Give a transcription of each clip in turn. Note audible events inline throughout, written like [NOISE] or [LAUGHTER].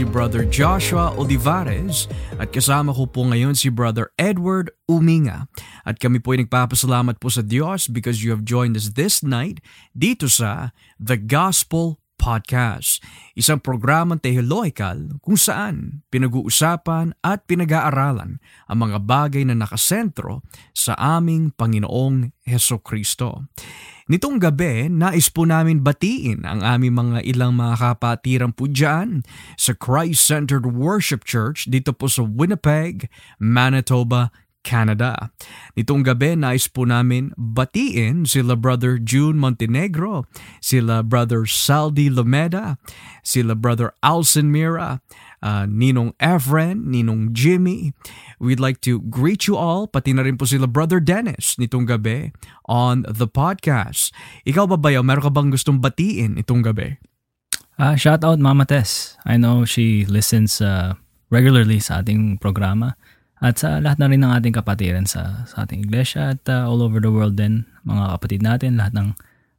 Si Brother Joshua Olivares at kasama ko po ngayon si Brother Edward Uminga. At kami po ay nagpapasalamat po sa Diyos because you have joined us this night dito sa The Gospel Podcast, isang programang teologikal kung saan pinag-uusapan at pinag-aaralan ang mga bagay na nakasentro sa aming Panginoong Heso Kristo. Nitong gabi, nais po namin batiin ang aming mga ilang mga kapatiran po dyan sa Christ-Centered Worship Church dito po sa Winnipeg, Manitoba, Canada. Nitong gabi, nais po namin batiin sila Brother June Montenegro, sila Brother Saldi Lomeda, sila Brother Alson Mira, uh, Ninong Efren, Ninong Jimmy. We'd like to greet you all, pati na rin po sila Brother Dennis nitong gabi on the podcast. Ikaw ba bayaw, meron ka bang gustong batiin itong gabi? Uh, shout out Mama Tess. I know she listens uh, regularly sa ating programa at sa lahat na rin ng ating kapatiran sa, sa ating iglesia at uh, all over the world din, mga kapatid natin, lahat ng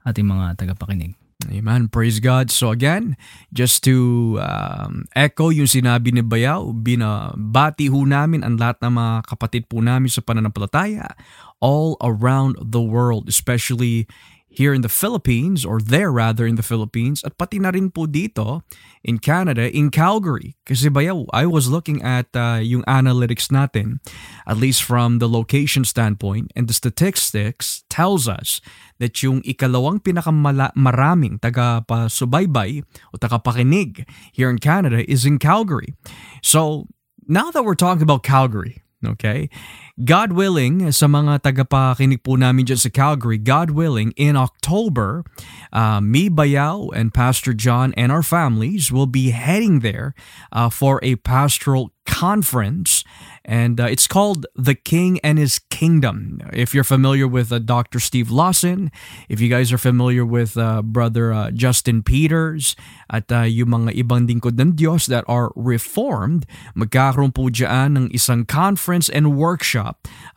ating mga tagapakinig. Amen. Praise God. So again, just to um, echo yung sinabi ni Bayaw, binabati ho namin ang lahat ng mga kapatid po namin sa pananampalataya all around the world, especially here in the Philippines or there rather in the Philippines at pati na rin po dito in Canada, in Calgary. Kasi bayaw, I was looking at uh, yung analytics natin, at least from the location standpoint, and the statistics tells us that yung ikalawang pinakamaraming taga-pasubaybay o taga-pakinig here in Canada is in Calgary. So, now that we're talking about Calgary, Okay? God willing, sa mga tagapakinig po namin dyan sa Calgary, God willing, in October, uh, me, Bayaw, and Pastor John and our families will be heading there uh, for a pastoral conference and uh, it's called The King and His Kingdom. If you're familiar with uh, Dr. Steve Lawson, if you guys are familiar with uh, Brother uh, Justin Peters, at uh, yung mga ibang lingkod ng Diyos that are reformed, magkakaroon po dyan ng isang conference and workshop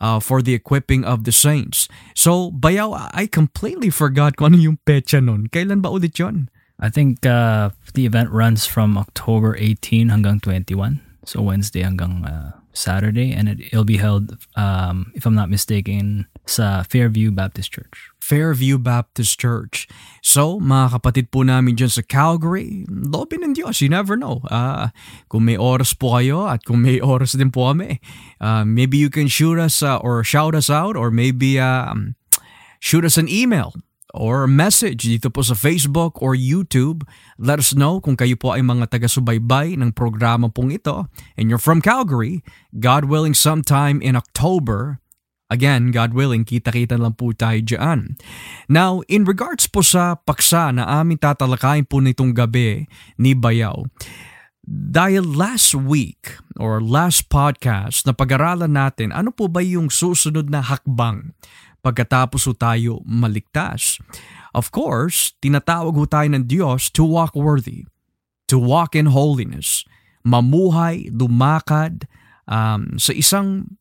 uh, for the equipping of the saints. So, bayaw, I completely forgot kung ano yung pecha nun. Kailan ba ulit yon? I think uh, the event runs from October 18 hanggang 21. So Wednesday hanggang uh, Saturday and it, it'll be held, um, if I'm not mistaken, sa Fairview Baptist Church. Fairview Baptist Church. So, mga kapatid po namin dyan sa Calgary, lobby ng Diyos, you never know. Uh, kung may oras po kayo at kung may [LAUGHS] oras din po kami, uh, maybe you can shoot us uh, or shout us out or maybe um, shoot us an email or message dito po sa Facebook or YouTube. Let us know kung kayo po ay mga taga-subaybay ng programa pong ito and you're from Calgary, God willing sometime in October, Again, God willing, kita-kita lang po tayo dyan. Now, in regards po sa paksa na aming tatalakayin po nitong gabi ni Bayaw, dahil last week or last podcast na pag-aralan natin, ano po ba yung susunod na hakbang pagkatapos ho tayo maligtas. Of course, tinatawag ho tayo ng Diyos to walk worthy, to walk in holiness, mamuhay, lumakad um, sa isang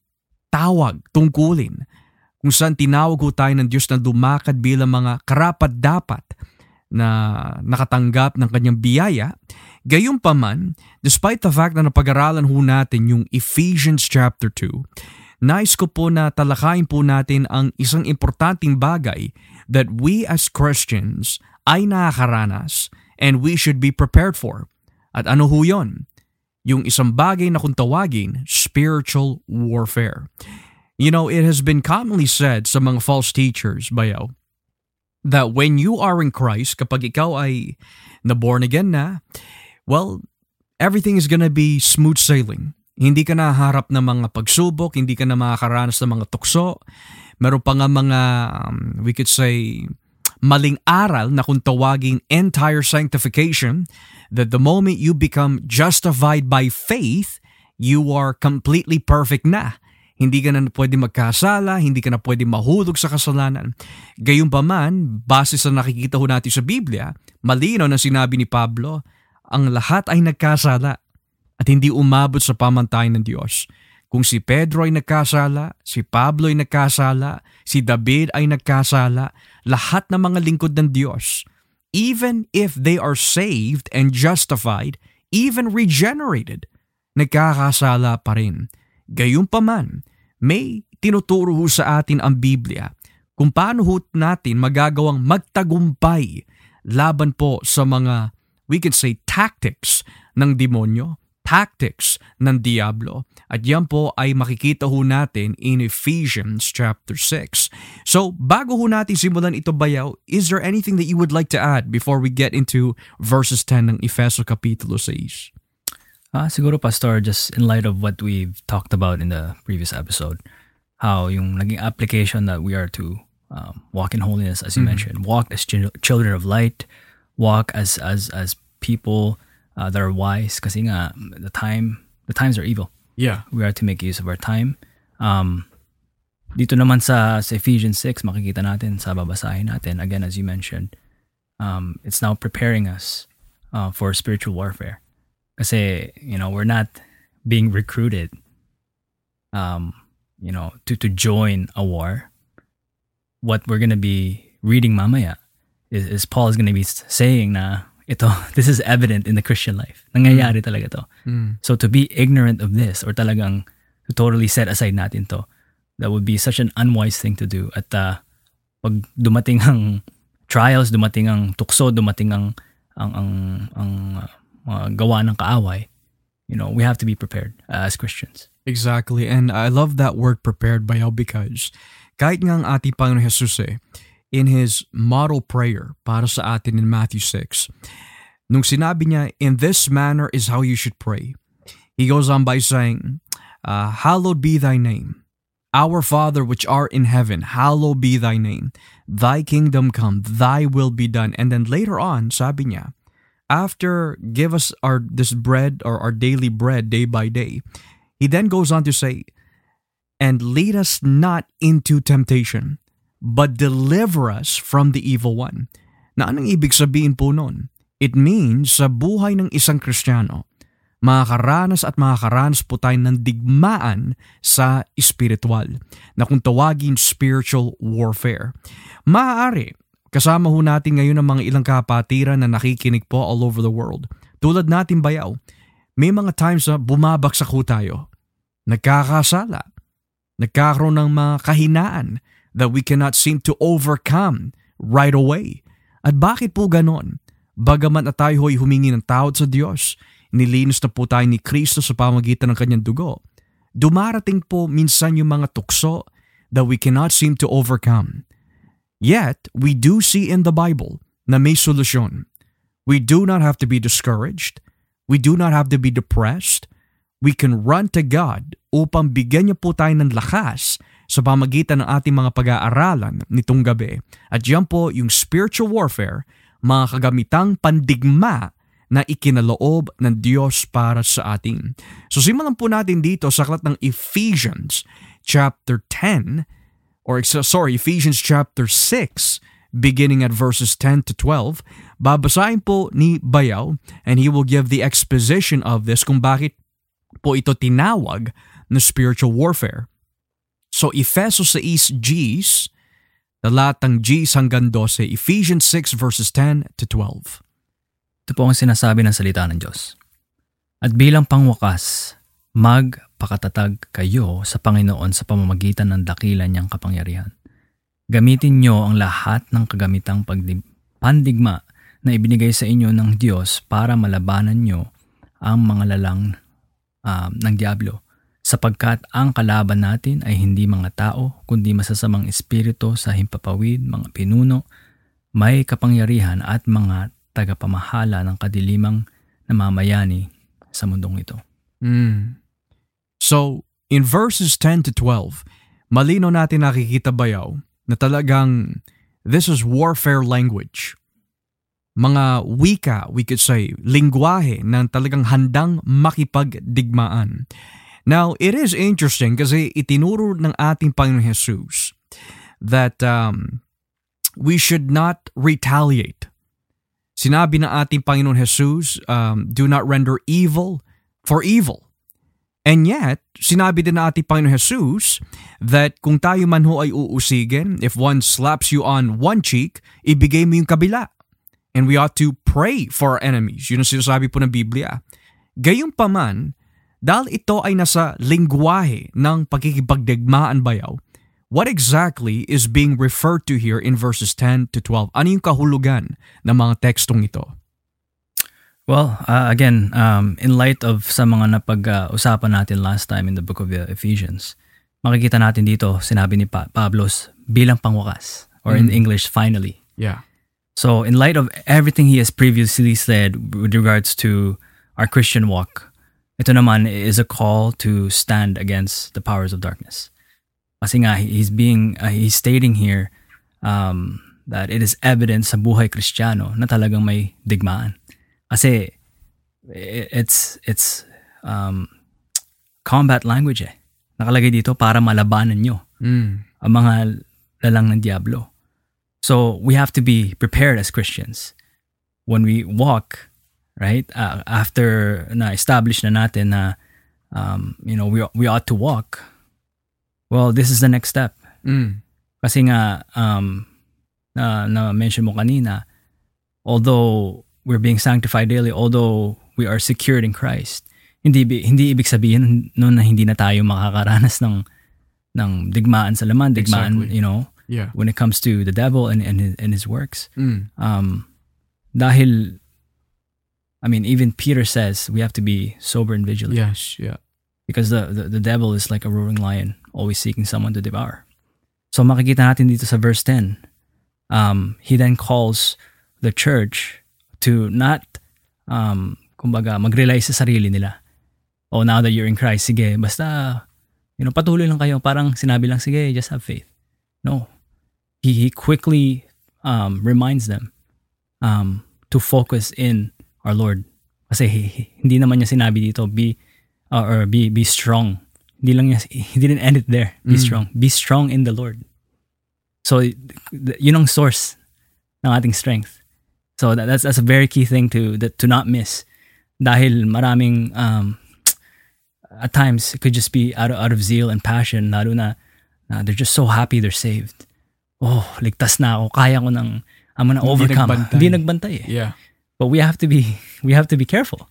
tawag, tungkulin, kung saan tinawag ho tayo ng Diyos na lumakad bilang mga karapat-dapat na nakatanggap ng kanyang biyaya, Gayunpaman, despite the fact na napag-aralan ho natin yung Ephesians chapter 2, nais ko po na talakayin po natin ang isang importanteng bagay that we as Christians ay nakakaranas and we should be prepared for. At ano ho yun? Yung isang bagay na kung tawagin, spiritual warfare. You know, it has been commonly said sa mga false teachers, bayaw, that when you are in Christ, kapag ikaw ay na-born again na, well, everything is gonna be smooth sailing. Hindi ka naharap ng mga pagsubok, hindi ka na makakaranas ng mga tukso. Meron pa nga mga, um, we could say, maling aral na kung tawaging entire sanctification, that the moment you become justified by faith, you are completely perfect na. Hindi ka na pwede magkasala, hindi ka na pwede mahulog sa kasalanan. Gayunpaman, base sa nakikita ho natin sa Biblia, malino na sinabi ni Pablo, ang lahat ay nagkasala at hindi umabot sa pamantayan ng Diyos. Kung si Pedro ay nagkasala, si Pablo ay nagkasala, si David ay nagkasala, lahat ng mga lingkod ng Diyos, even if they are saved and justified, even regenerated, nagkakasala pa rin. Gayunpaman, may tinuturo sa atin ang Biblia kung paano natin magagawang magtagumpay laban po sa mga, we could say, tactics ng demonyo, tactics ng Diablo. At yan po ay makikita ho natin in Ephesians chapter 6. So, bago ho natin simulan ito bayaw, is there anything that you would like to add before we get into verses 10 ng Efeso Kapitulo 6? Ah, siguro Pastor, just in light of what we've talked about in the previous episode, how yung naging application that we are to um, walk in holiness, as you Mhm. mentioned, walk as chil- children of light, walk as as as people uh, that are wise. Kasi nga the time the times are evil. Yeah. We are to make use of our time. Um, dito naman sa, sa Ephesians 6, makikita natin sa babasahin natin, again, as you mentioned, um, it's now preparing us uh, for spiritual warfare. Kasi, you know, we're not being recruited, um, you know, to, to join a war. What we're going to be reading mamaya is, is Paul is going to be saying na ito, this is evident in the Christian life. Nangyayari talaga to. Mm. So to be ignorant of this or talagang to totally set aside natin to, that would be such an unwise thing to do. At uh, pag dumating ang trials, dumating ang tukso, dumating ang ang ang, ang uh, gawa ng kaaway, you know, we have to be prepared uh, as Christians. Exactly. And I love that word prepared bayaw because kahit nga ang ating Panginoon Jesus eh, in His model prayer para sa atin in Matthew 6, nung sinabi niya, in this manner is how you should pray. He goes on by saying, uh, Hallowed be thy name. Our Father which art in heaven, hallowed be thy name. Thy kingdom come, thy will be done. And then later on, sabi niya, after give us our this bread or our daily bread day by day, he then goes on to say, and lead us not into temptation, but deliver us from the evil one. Na anong ibig sabihin po nun? It means sa buhay ng isang Kristiyano, makakaranas at makakaranas po tayo ng digmaan sa espiritual na kung tawagin spiritual warfare. Maaari, kasama ho natin ngayon ang mga ilang kapatiran na nakikinig po all over the world. Tulad natin bayaw, may mga times na bumabagsak ho tayo. Nagkakasala. Nagkakaroon ng mga kahinaan that we cannot seem to overcome right away. At bakit po ganon? Bagaman na tayo ho'y humingi ng tawad sa Diyos, nilinis na po tayo ni Kristo sa pamagitan ng kanyang dugo. Dumarating po minsan yung mga tukso that we cannot seem to overcome. Yet, we do see in the Bible na may solusyon. We do not have to be discouraged. We do not have to be depressed. We can run to God upang bigyan niya po tayo ng lakas sa pamagitan ng ating mga pag-aaralan nitong gabi. At yan po yung spiritual warfare, mga kagamitang pandigma na ikinaloob ng Diyos para sa atin. So simulan po natin dito sa aklat ng Ephesians chapter 10 or sorry, Ephesians chapter 6 beginning at verses 10 to 12. Babasahin po ni Bayaw and he will give the exposition of this kung bakit po ito tinawag na spiritual warfare. So Efeso 6 Gs, talatang Gs hanggang 12, Ephesians 6 verses 10 to 12. Ito po ang sinasabi ng salita ng Diyos. At bilang pangwakas, magpakatatag kayo sa Panginoon sa pamamagitan ng dakilan niyang kapangyarihan. Gamitin niyo ang lahat ng kagamitang pagdi- pandigma na ibinigay sa inyo ng Diyos para malabanan niyo ang mga lalang um, ng Diablo sapagkat ang kalaban natin ay hindi mga tao kundi masasamang espiritu sa himpapawid, mga pinuno, may kapangyarihan at mga tagapamahala ng kadilimang namamayani sa mundong ito. Mm. So, in verses 10 to 12, malino natin nakikita bayaw na talagang this is warfare language. Mga wika, we could say, lingwahe na talagang handang makipagdigmaan. Now, it is interesting kasi itinuro ng ating Panginoon Jesus that um, we should not retaliate. Sinabi ng ating Panginoon Jesus, um, do not render evil for evil. And yet, sinabi din ng ating Panginoon Jesus that kung tayo man ho ay uusigin, if one slaps you on one cheek, ibigay mo yung kabila. And we ought to pray for our enemies. Yun ang sinasabi po ng Biblia. Gayunpaman, dahil ito ay nasa lingwahe ng pagkikipagdigmaan bayaw, what exactly is being referred to here in verses 10 to 12? Ano yung kahulugan ng mga tekstong ito? Well, uh, again, um, in light of sa mga napag-usapan natin last time in the book of Ephesians, makikita natin dito, sinabi ni pa- Pablos, bilang pangwakas, or in Mm. English, finally. Yeah. So, in light of everything he has previously said with regards to our Christian walk, ito naman is a call to stand against the powers of darkness. Kasi nga, he's being, uh, he's stating here um, that it is evident sa buhay kristyano na talagang may digmaan. Kasi it's, it's um, combat language eh. Nakalagay dito para malabanan nyo Mm. ang mga lalang ng Diablo. So we have to be prepared as Christians when we walk, right? Uh, after na establish na natin na um, you know, we we ought to walk. Well, this is the next step. Mm. Kasi nga um na na mention mo kanina, although we're being sanctified daily, although we are secured in Christ, hindi hindi ibig sabihin noon na hindi na tayo makakaranas ng ng digmaan sa laman, digmaan, Exactly. you know, Yeah. when it comes to the devil and and his, and his works. Mm. Um dahil I mean even Peter says we have to be sober and vigilant Yes. Yeah. because the, the the devil is like a roaring lion always seeking someone to devour. So makikita natin dito sa verse 10. Um he then calls the church to not um kumbaga mag-rely sa sarili nila. Oh now that you're in Christ sige basta you know patuloy lang kayo parang sinabi lang sige just have faith. No. He he quickly um reminds them um to focus in our Lord. Kasi hindi naman niya sinabi dito be uh, or be be strong. Hindi lang niya [LAUGHS] he didn't end it there. Be Mm. strong. Be strong in the Lord. So yun ang source ng ating strength. So that, that's that's a very key thing to that to not miss. Dahil maraming um at times it could just be out of, out of zeal and passion lalo na, na they're just so happy they're saved. Oh, ligtas na ako. Kaya ko nang I'm gonna Hindi overcome. nagbantay. Hindi nagbantay eh Yeah. But we have to be [LAUGHS] we have to be careful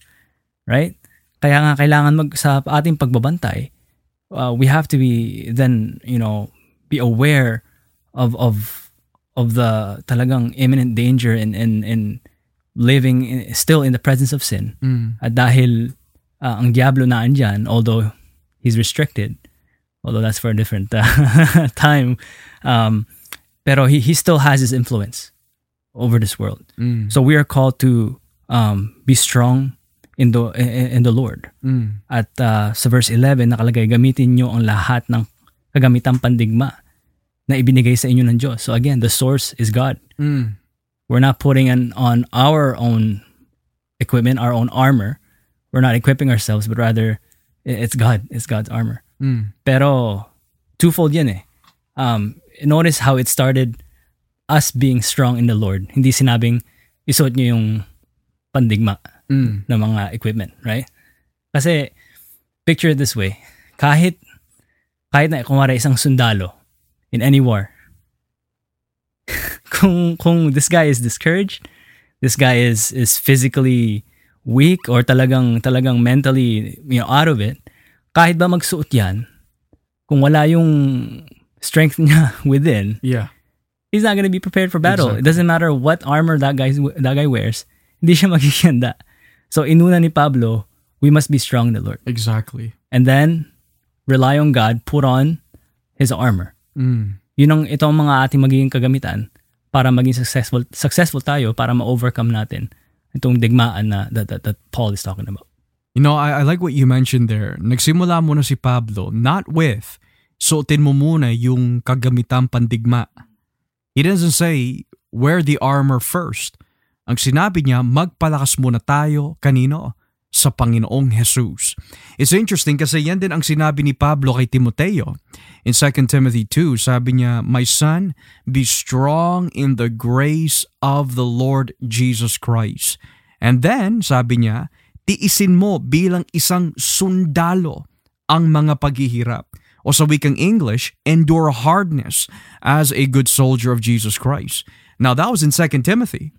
right? Kaya nga kailangan mag sa ating pagbabantay uh, we have to be then you know be aware of of of the talagang imminent danger in in in living in, still in the presence of sin. Mm. at dahil uh, ang diablo na andyan although he's restricted although that's for a different uh, [LAUGHS] time um pero he he still has his influence over this world Mm. so we are called to um, be strong in the in, the Lord. Mm. At uh, sa verse 11 nakalagay gamitin niyo ang lahat ng kagamitang pandigma na ibinigay sa inyo ng Diyos. So again, the source is God. Mm. We're not putting an, on our own equipment, our own armor. We're not equipping ourselves, but rather it's God. It's God's armor. Mm. Pero twofold yan eh. Um, notice how it started us being strong in the Lord. Hindi sinabing isuot niyo yung pandigma Mm. ng mga equipment, right? Kasi picture it this way. Kahit kahit na kumare isang sundalo in any war. [LAUGHS] kung kung this guy is discouraged, this guy is is physically weak or talagang talagang mentally you know out of it, kahit ba magsuot 'yan, kung wala yung strength [LAUGHS] niya within, Yeah. He's not going to be prepared for battle. It Exactly. doesn't matter what armor that guy that guy wears. [LAUGHS] Hindi siya magiganda. So inuna ni Pablo, we must be strong in the Lord. Exactly. And then rely on God, put on his armor. Mm. Yun ang ito ang mga ating magiging kagamitan para maging successful successful tayo para ma-overcome natin itong digmaan na that, that, that Paul is talking about. You know, I, I like what you mentioned there. Nagsimula muna si Pablo not with suotin mo muna yung kagamitang pandigma. He doesn't say wear the armor first. Ang sinabi niya, magpalakas muna tayo kanino? Sa Panginoong Jesus. It's interesting kasi yan din ang sinabi ni Pablo kay Timoteo. In 2 Timothy 2, sabi niya, My son, be strong in the grace of the Lord Jesus Christ. And then, sabi niya, tiisin mo bilang isang sundalo ang mga paghihirap. O sa wikang English, endure hardness as a good soldier of Jesus Christ. Now, that was in 2 Timothy.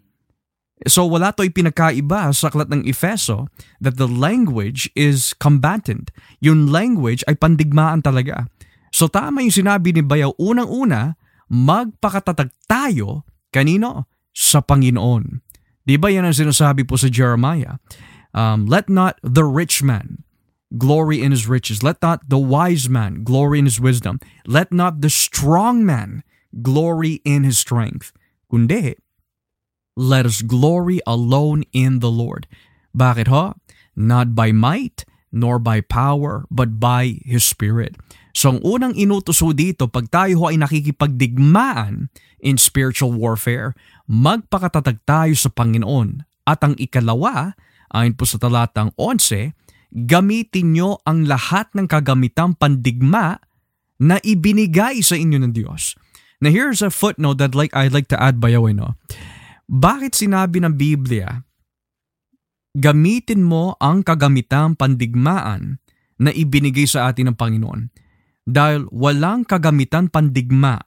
So wala to ipinagkaiba sa aklat ng Efeso that the language is combatant. Yung language ay pandigmaan talaga. So tama yung sinabi ni Bayaw, unang-una, magpakatatag tayo kanino? Sa Panginoon. Di ba yan ang sinasabi po sa Jeremiah? Um, Let not the rich man glory in his riches. Let not the wise man glory in his wisdom. Let not the strong man glory in his strength. Kundi, let us glory alone in the Lord. Bakit ho? Not by might, nor by power, but by His Spirit. So ang unang inutuso dito, pag tayo ho ay nakikipagdigmaan in spiritual warfare, magpakatatag tayo sa Panginoon. At ang ikalawa, ayon po sa talatang 11, gamitin nyo ang lahat ng kagamitang pandigma na ibinigay sa inyo ng Diyos. Now here's a footnote that like I'd like to add bayaw no. Bakit sinabi ng Biblia, gamitin mo ang kagamitang pandigmaan na ibinigay sa atin ng Panginoon? Dahil walang kagamitan pandigma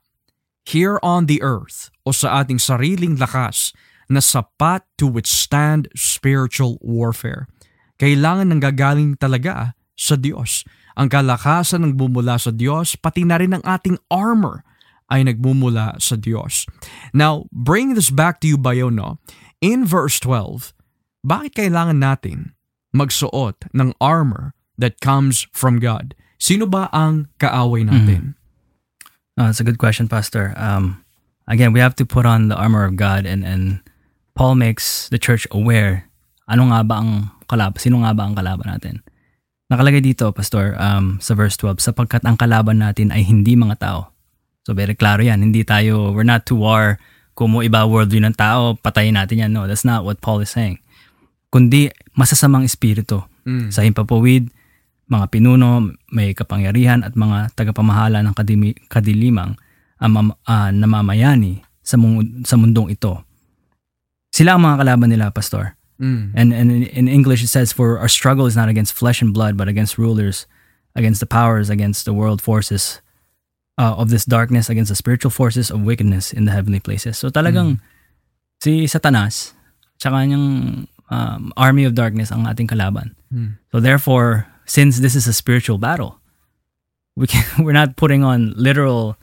here on the earth o sa ating sariling lakas na sapat to withstand spiritual warfare. Kailangan ng gagaling talaga sa Diyos. Ang kalakasan ng bumula sa Diyos, pati na rin ang ating armor ay nagmumula sa Diyos. Now, bring this back to you, Bayono. In verse 12, bakit kailangan natin magsuot ng armor that comes from God? Sino ba ang kaaway natin? Mm. Uh, that's a good question, Pastor. Um, again, we have to put on the armor of God and, and Paul makes the church aware ano nga ba ang kalaban, sino nga ba ang kalaban natin. Nakalagay dito, Pastor, um, sa verse 12, sapagkat ang kalaban natin ay hindi mga tao, So very klaro yan. Hindi tayo, we're not to war kung mo iba worldview ng tao, patayin natin yan. No, that's not what Paul is saying. Kundi masasamang espiritu mm. sa himpapawid, mga pinuno, may kapangyarihan at mga tagapamahala ng kadimi, kadilimang um, uh, namamayani sa, mung, sa mundong ito. Sila ang mga kalaban nila, Pastor. Mm. And, and in English it says, For our struggle is not against flesh and blood, but against rulers, against the powers, against the world forces uh, of this darkness against the spiritual forces of wickedness in the heavenly places. So talagang mm. si Satanas, tsaka niyang um, army of darkness ang ating kalaban. Mm. So therefore, since this is a spiritual battle, we can, [LAUGHS] we're not putting on literal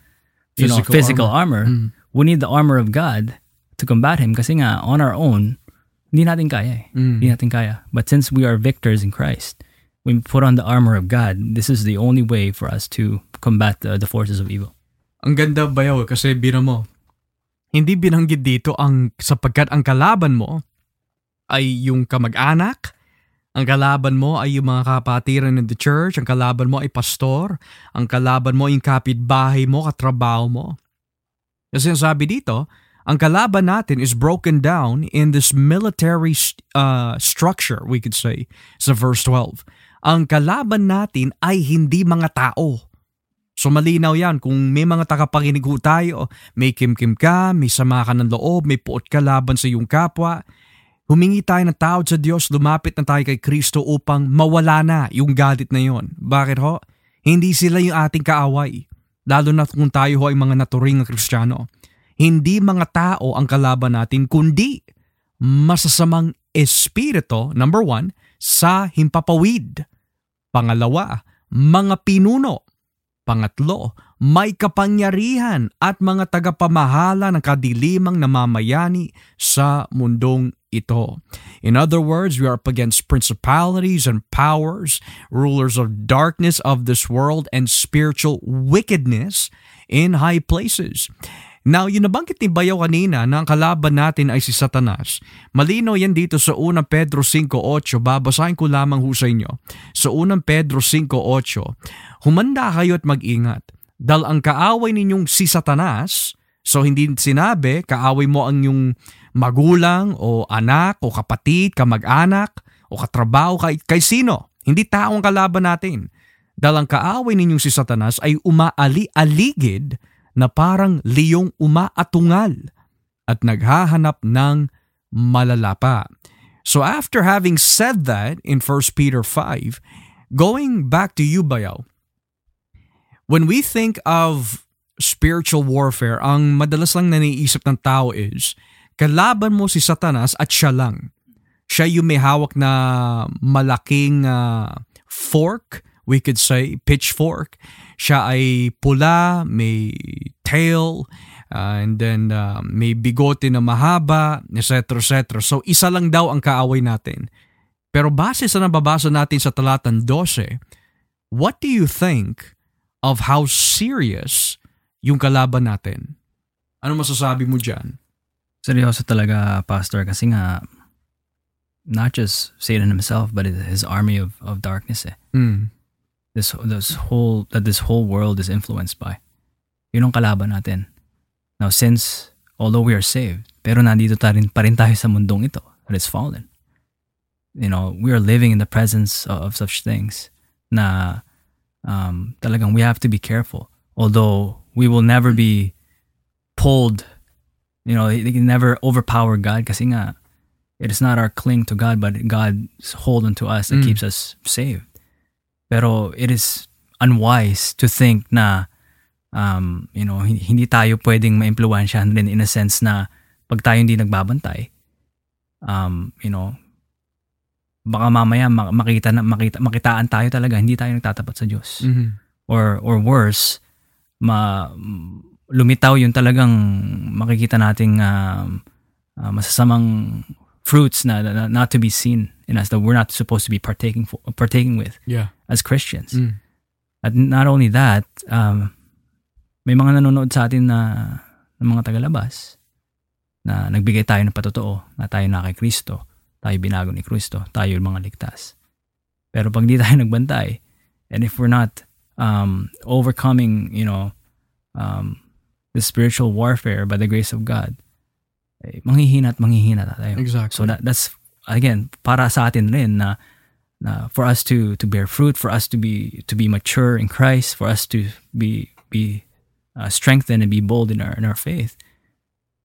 you physical know, physical armor. armor. Mm. We need the armor of God to combat him kasi nga on our own, hindi natin kaya eh. Mm. Hindi natin kaya. But since we are victors in Christ, we put on the armor of God, this is the only way for us to combat the, the forces of evil. Ang ganda bayaw kasi bina mo, hindi binanggit dito ang sapagkat ang kalaban mo ay yung kamag-anak, ang kalaban mo ay yung mga kapatiran in the church, ang kalaban mo ay pastor, ang kalaban mo ay yung kapitbahay mo, katrabaho mo. Kasi sabi dito, ang kalaban natin is broken down in this military uh, structure, we could say, sa verse 12 ang kalaban natin ay hindi mga tao. So malinaw yan kung may mga tagapakinig ho tayo, may kimkim ka, may sama ka ng loob, may puot ka laban sa iyong kapwa, humingi tayo ng tawad sa Diyos, lumapit na tayo kay Kristo upang mawala na yung galit na yon. Bakit ho? Hindi sila yung ating kaaway. Lalo na kung tayo ho ay mga naturing na Kristiyano. Hindi mga tao ang kalaban natin, kundi masasamang espiritu, number one, sa himpapawid. Pangalawa, mga pinuno. Pangatlo, may kapangyarihan at mga tagapamahala ng kadilimang namamayani sa mundong ito. In other words, we are up against principalities and powers, rulers of darkness of this world, and spiritual wickedness in high places. Now, yung nabanggit ni Bayaw kanina na ang kalaban natin ay si Satanas. Malino yan dito sa 1 Pedro 5.8. Babasahin ko lamang ho sa inyo. Sa 1 Pedro 5.8, Humanda kayo at mag-ingat. Dahil ang kaaway ninyong si Satanas, so hindi sinabi kaaway mo ang yung magulang o anak o kapatid, kamag-anak o katrabaho kay, kay sino. Hindi taong kalaban natin. Dahil ang kaaway ninyong si Satanas ay umaali-aligid na parang liyong umaatungal at naghahanap ng malalapa. So after having said that in 1 Peter 5, going back to you, Bayaw, when we think of spiritual warfare, ang madalas lang naniisip ng tao is Kalaban mo si Satanas at siya lang. Siya yung may hawak na malaking uh, fork, we could say, pitchfork. Siya ay pula, may tail, uh, and then uh, may bigote na mahaba, etc. etc. So isa lang daw ang kaaway natin. Pero base sa nababasa natin sa talatan 12, what do you think of how serious yung kalaban natin? Ano masasabi mo dyan? Seryoso talaga, Pastor, kasi nga, not just Satan himself, but his army of, of darkness eh. Mm. This, this whole, that this whole world is influenced by. Yun ang kalaban natin. Now, since, although we are saved, pero nandito ta rin, pa rin tayo sa mundong ito that is fallen. You know, we are living in the presence of, of such things na um, talagang we have to be careful. Although we will never be pulled you know, they can never overpower God kasi nga, it is not our cling to God, but God's hold onto us that mm. keeps us saved. Pero it is unwise to think na, um, you know, hindi tayo pwedeng ma-impluensyahan rin in a sense na pag tayo hindi nagbabantay, um, you know, baka mamaya makita na makita makitaan tayo talaga hindi tayo nagtatapat sa Diyos. Mm-hmm. Or or worse, ma lumitaw yung talagang makikita nating uh, uh, masasamang fruits na, na, not to be seen in us that we're not supposed to be partaking for, partaking with yeah. As Christians. Mm. At not only that, um, may mga nanonood sa atin na ng mga tagalabas na nagbigay tayo ng patotoo na tayo na kay Kristo, tayo binago ni Kristo, tayo yung mga ligtas. Pero pag di tayo [LAUGHS] nagbantay, and if we're not um, overcoming, you know, um, the spiritual warfare by the grace of God, eh, manghihina at manghihina tayo. Exactly. So that, that's, again, para sa atin rin na, na for us to to bear fruit, for us to be to be mature in Christ, for us to be be uh, strengthened and be bold in our in our faith.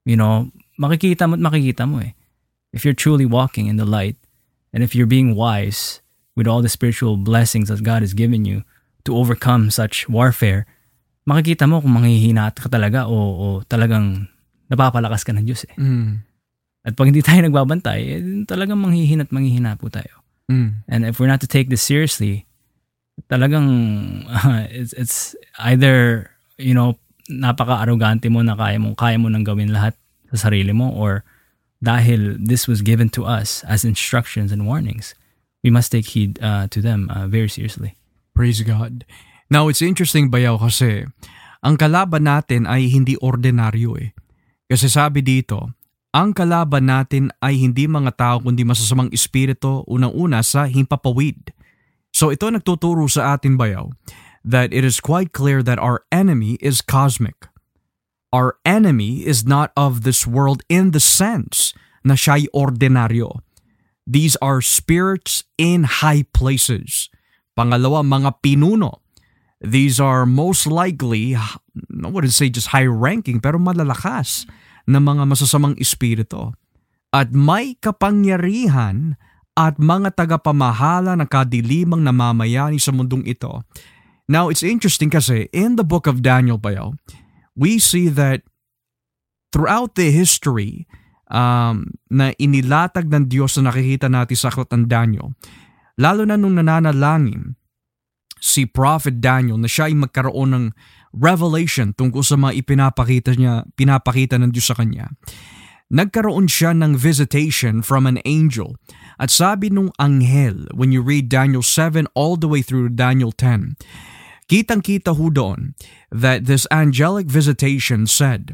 You know, makikita mo makikita mo eh. If you're truly walking in the light, and if you're being wise with all the spiritual blessings that God has given you to overcome such warfare, makikita mo kung manghihina ka talaga o, o talagang napapalakas ka ng Diyos eh. Mm. At pag hindi tayo nagbabantay, eh, talagang manghihina at manghihina po tayo. Mm. And if we're not to take this seriously, talagang uh, [LAUGHS] it's, it's either, you know, napaka-arrogante mo na kaya mo, kaya mo nang gawin lahat sa sarili mo or dahil this was given to us as instructions and warnings, we must take heed uh, to them uh, very seriously. Praise God. Now, it's interesting bayaw kasi ang kalaban natin ay hindi ordinaryo eh. Kasi sabi dito, ang kalaban natin ay hindi mga tao kundi masasamang espiritu unang-una sa himpapawid. So ito nagtuturo sa atin bayaw that it is quite clear that our enemy is cosmic. Our enemy is not of this world in the sense na siya'y ordinaryo. These are spirits in high places. Pangalawa, mga pinuno These are most likely, I wouldn't say just high ranking, pero malalakas na mga masasamang espiritu. At may kapangyarihan at mga tagapamahala ng kadilimang namamayani sa mundong ito. Now, it's interesting kasi in the book of Daniel bayo, we see that throughout the history um, na inilatag ng Diyos na nakikita natin sa aklat ng Daniel, lalo na nung nananalangin si Prophet Daniel na siya ay magkaroon ng revelation tungkol sa mga ipinapakita niya, pinapakita ng Diyos sa kanya. Nagkaroon siya ng visitation from an angel. At sabi nung anghel, when you read Daniel 7 all the way through Daniel 10, kitang-kita ho doon that this angelic visitation said,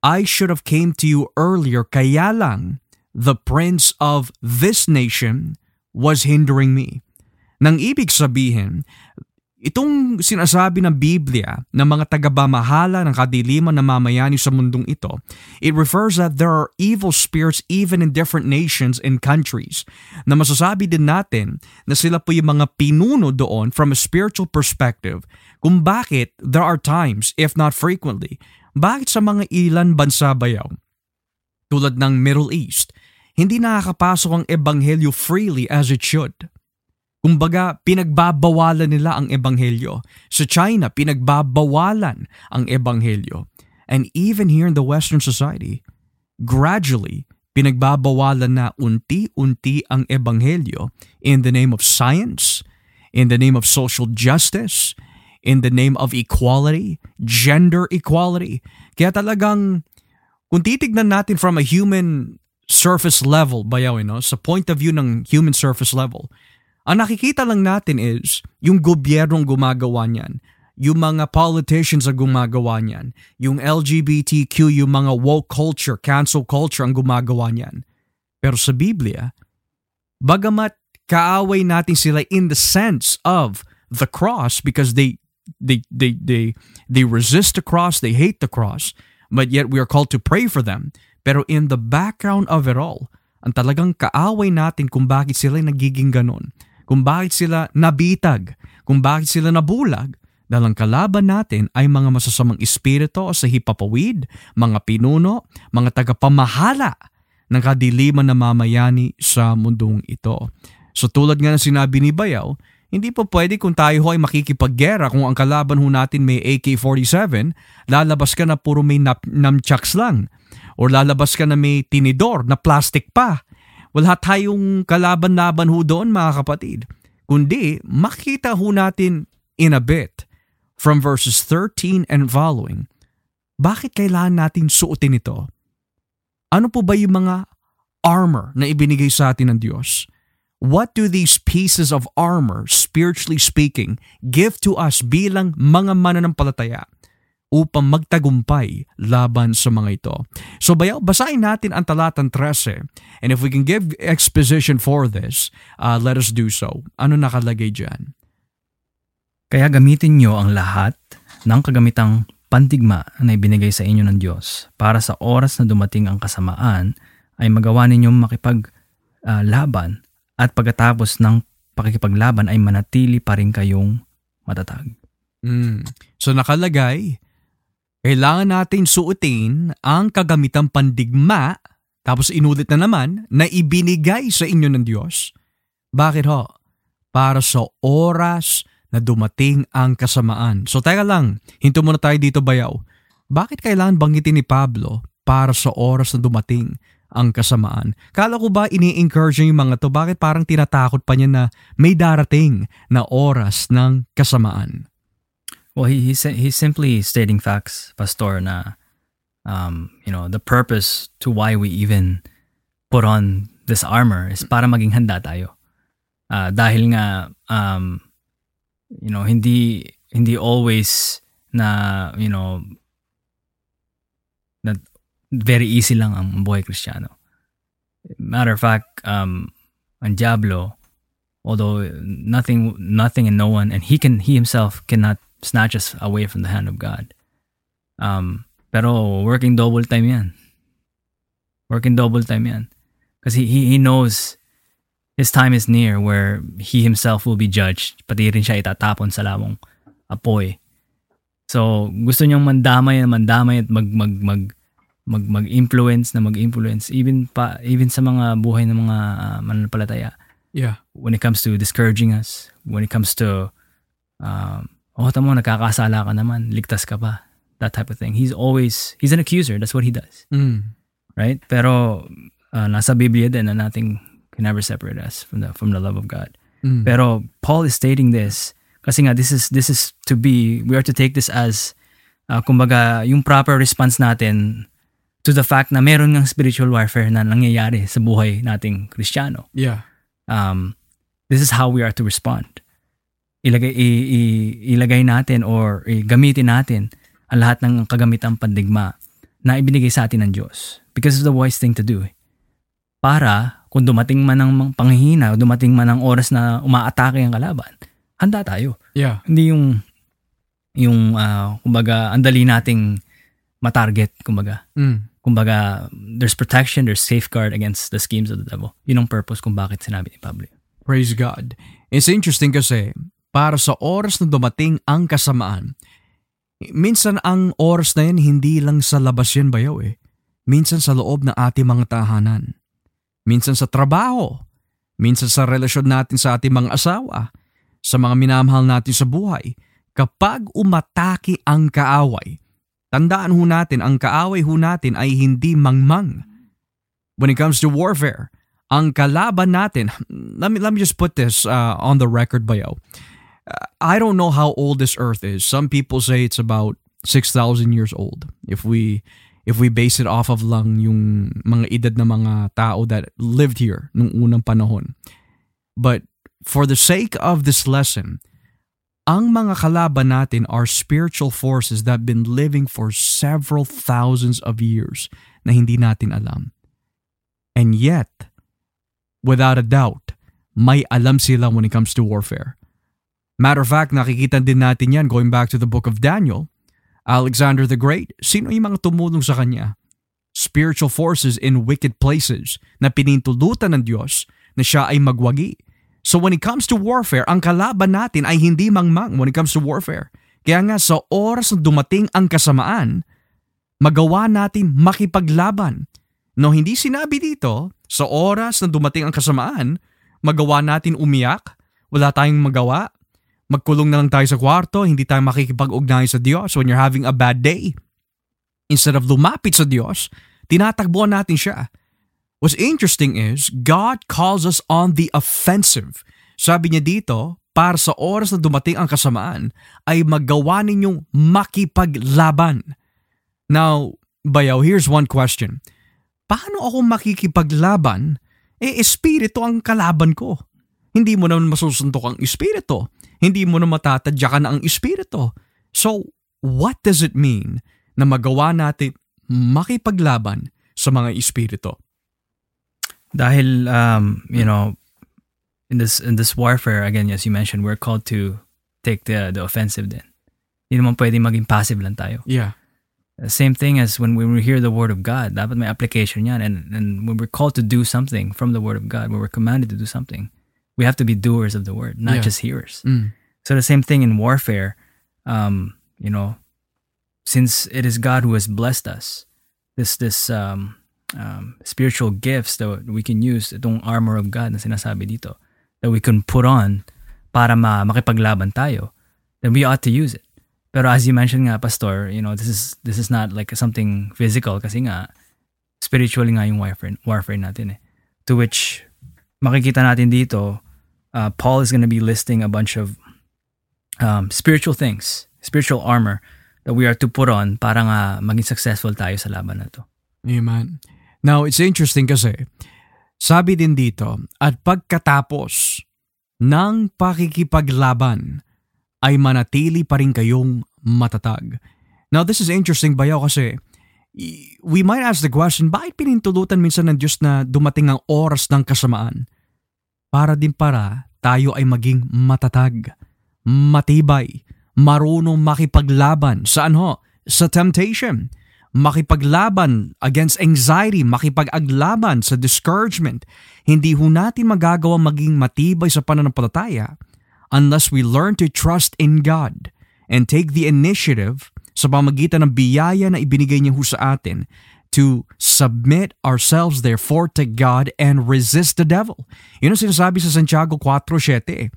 I should have came to you earlier kaya lang the prince of this nation was hindering me. Nang ibig sabihin, itong sinasabi ng Biblia ng mga tagabamahala ng kadiliman na mamayani sa mundong ito, it refers that there are evil spirits even in different nations and countries na masasabi din natin na sila po yung mga pinuno doon from a spiritual perspective kung bakit there are times, if not frequently, bakit sa mga ilan bansa bayaw, tulad ng Middle East, hindi nakakapasok ang ebanghelyo freely as it should. Kumbaga, pinagbabawalan nila ang ebanghelyo. Sa China, pinagbabawalan ang ebanghelyo. And even here in the Western society, gradually, pinagbabawalan na unti-unti ang ebanghelyo in the name of science, in the name of social justice, in the name of equality, gender equality. Kaya talagang kung titignan natin from a human surface level, bayaw, no? sa point of view ng human surface level, ang nakikita lang natin is yung gobyernong gumagawa niyan yung mga politicians ang gumagawa niyan, yung LGBTQ, yung mga woke culture, cancel culture ang gumagawa niyan. Pero sa Biblia, bagamat kaaway natin sila in the sense of the cross because they they they they they resist the cross, they hate the cross, but yet we are called to pray for them. Pero in the background of it all, ang talagang kaaway natin kung bakit sila nagiging ganon, kung bakit sila nabitag, kung bakit sila nabulag, dahil ang kalaban natin ay mga masasamang espiritu sa hipapawid, mga pinuno, mga tagapamahala ng kadiliman na mamayani sa mundong ito. So tulad nga ng sinabi ni Bayaw, hindi po pwede kung tayo ho ay makikipaggera kung ang kalaban ho natin may AK-47, lalabas ka na puro may nap- namchucks lang. Or lalabas ka na may tinidor na plastic pa. Wala tayong kalaban-laban ho doon mga kapatid. Kundi makita ho natin in a bit from verses 13 and following, bakit kailangan natin suotin ito? Ano po ba yung mga armor na ibinigay sa atin ng Diyos? What do these pieces of armor, spiritually speaking, give to us bilang mga mananampalataya upang magtagumpay laban sa mga ito? So bayaw, basahin natin ang talatang 13. And if we can give exposition for this, uh, let us do so. Ano nakalagay dyan? Kaya gamitin nyo ang lahat ng kagamitang pantigma na ibinigay sa inyo ng Diyos para sa oras na dumating ang kasamaan ay magawa ninyong makipaglaban uh, at pagkatapos ng pakikipaglaban ay manatili pa rin kayong matatag. Mm. So nakalagay, kailangan natin suotin ang kagamitang pandigma tapos inulit na naman na ibinigay sa inyo ng Diyos. Bakit ho? Para sa oras na dumating ang kasamaan. So teka lang, hinto muna tayo dito bayaw. Bakit kailangan banggitin ni Pablo para sa oras na dumating ang kasamaan? Kala ko ba ini-encourage yung mga to? Bakit parang tinatakot pa niya na may darating na oras ng kasamaan? Well, he, he's, he's simply stating facts, Pastor, na um, you know, the purpose to why we even put on this armor is para maging handa tayo. Uh, dahil nga um, you know, hindi hindi always na, you know, na very easy lang ang buhay kristyano. Matter of fact, um, ang Diablo, although nothing, nothing and no one, and he can, he himself cannot snatch us away from the hand of God. Um, pero working double time yan. Working double time yan. Because he, he, he knows his time is near where he himself will be judged. Pati rin siya itatapon sa lamong apoy. So, gusto niyang mandamay na mandamay at mag mag mag mag mag-influence na mag-influence even pa even sa mga buhay ng mga uh, mananampalataya. Yeah. When it comes to discouraging us, when it comes to um, oh, tamo nagkakasala ka naman, ligtas ka pa. That type of thing. He's always he's an accuser. That's what he does. Mm. Right? Pero uh, nasa Biblia din na nating can never separate us from the from the love of God. Mm. Pero Paul is stating this kasi nga this is this is to be we are to take this as uh, kumbaga yung proper response natin to the fact na meron ng spiritual warfare na nangyayari sa buhay nating Kristiyano. Yeah. Um, this is how we are to respond. Ilagay, i, i, ilagay natin or i, gamitin natin ang lahat ng kagamitang pandigma na ibinigay sa atin ng Diyos. Because it's the wise thing to do. Para kung dumating man ang panghihina, dumating man ang oras na umaatake ang kalaban, handa tayo. Yeah. Hindi yung yung uh, kumbaga andali nating matarget kumbaga. Mm. Kumbaga there's protection, there's safeguard against the schemes of the devil. Yun ang purpose kung bakit sinabi ni Pablo. Praise God. It's interesting kasi para sa oras na dumating ang kasamaan, minsan ang oras na yan hindi lang sa labas yan bayaw eh. Minsan sa loob ng ating mga tahanan minsan sa trabaho, minsan sa relasyon natin sa ating mga asawa, sa mga minamahal natin sa buhay. Kapag umatake ang kaaway, tandaan ho natin ang kaaway ho natin ay hindi mangmang. when it comes to warfare. Ang kalaban natin, let me, let me just put this uh, on the record, Bayo. I don't know how old this earth is. Some people say it's about 6,000 years old. If we if we base it off of lang yung mga edad na mga tao that lived here nung unang panahon. But for the sake of this lesson, ang mga kalaban natin are spiritual forces that have been living for several thousands of years na hindi natin alam. And yet, without a doubt, may alam sila when it comes to warfare. Matter of fact, nakikita din natin yan going back to the book of Daniel. Alexander the Great, sino yung mga tumulong sa kanya? Spiritual forces in wicked places na pinintulutan ng Diyos na siya ay magwagi So when it comes to warfare, ang kalaban natin ay hindi mangmang when it comes to warfare. Kaya nga sa oras na dumating ang kasamaan, magawa natin makipaglaban. No, hindi sinabi dito, sa oras na dumating ang kasamaan, magawa natin umiyak, wala tayong magawa, magkulong na lang tayo sa kwarto, hindi tayo makikipag-ugnay sa Diyos when you're having a bad day. Instead of lumapit sa Diyos, tinatakbuhan natin siya What's interesting is, God calls us on the offensive. Sabi niya dito, para sa oras na dumating ang kasamaan, ay magawa ninyong makipaglaban. Now, Bayaw, here's one question. Paano ako makikipaglaban? Eh, espiritu ang kalaban ko. Hindi mo naman masusuntok ang espiritu. Hindi mo na matatadyakan ang espiritu. So, what does it mean na magawa natin makipaglaban sa mga espiritu? Dahil um, you know, in this in this warfare again, as you mentioned, we're called to take the the offensive din. Hindi naman pwede maging passive lang tayo. Yeah. Same thing as when we hear the word of God, dapat may application yan. And, and when we're called to do something from the word of God, when we're commanded to do something, we have to be doers of the word, not Yeah. just hearers. Mm. So the same thing in warfare, um, you know, since it is God who has blessed us, this this um, um, spiritual gifts that we can use, itong armor of God na sinasabi dito, that we can put on para ma makipaglaban tayo, then we ought to use it. Pero as you mentioned nga, Pastor, you know, this is this is not like something physical kasi nga spiritually nga yung warfare, warfare natin eh. To which makikita natin dito, uh, Paul is going to be listing a bunch of um, spiritual things, spiritual armor that we are to put on para nga maging successful tayo sa laban na to. Amen. Now, it's interesting kasi, sabi din dito, at pagkatapos ng pakikipaglaban, ay manatili pa rin kayong matatag. Now, this is interesting bayaw kasi we might ask the question, bakit pinintulutan minsan ng Diyos na dumating ang oras ng kasamaan? Para din para tayo ay maging matatag, matibay, marunong makipaglaban. Saan ho? Sa temptation makipaglaban against anxiety, makipag-aglaban sa discouragement. Hindi ho natin magagawa maging matibay sa pananampalataya unless we learn to trust in God and take the initiative sa pamagitan ng biyaya na ibinigay niya ho sa atin to submit ourselves therefore to God and resist the devil. Yun ang sinasabi sa Santiago 4.7 eh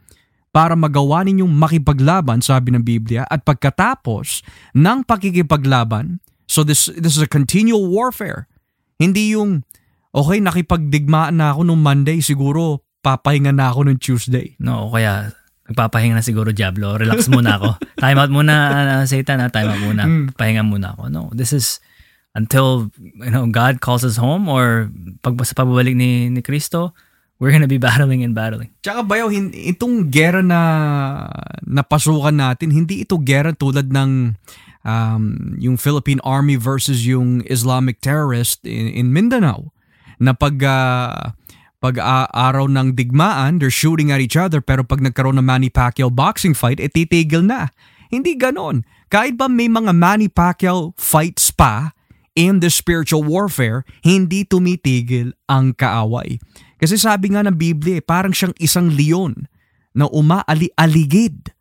para magawa ninyong makipaglaban, sabi ng Biblia, at pagkatapos ng pakikipaglaban, so this, this is a continual warfare. Hindi yung, okay, nakipagdigmaan na ako nung Monday, siguro papahinga na ako nung Tuesday. No, kaya nagpapahinga na siguro Diablo, relax muna ako. [LAUGHS] time out muna uh, Satan, ha? time out muna. Pahinga muna ako. No, this is until you know God calls us home or pag sa pagbabalik ni ni Kristo, we're gonna be [LAUGHS] battling and battling. Tsaka bayaw, itong gera na napasukan natin, hindi ito gera tulad ng um, yung Philippine Army versus yung Islamic terrorist in, in Mindanao. Na pag, ah, pag ah, araw ng digmaan, they're shooting at each other pero pag nagkaroon ng Manny Pacquiao boxing fight, eh titigil na. Hindi ganon. Kahit ba may mga Manny Pacquiao fights pa in the spiritual warfare, hindi tumitigil ang kaaway. Kasi sabi nga ng Biblia, eh, parang siyang isang leon na umaali-aligid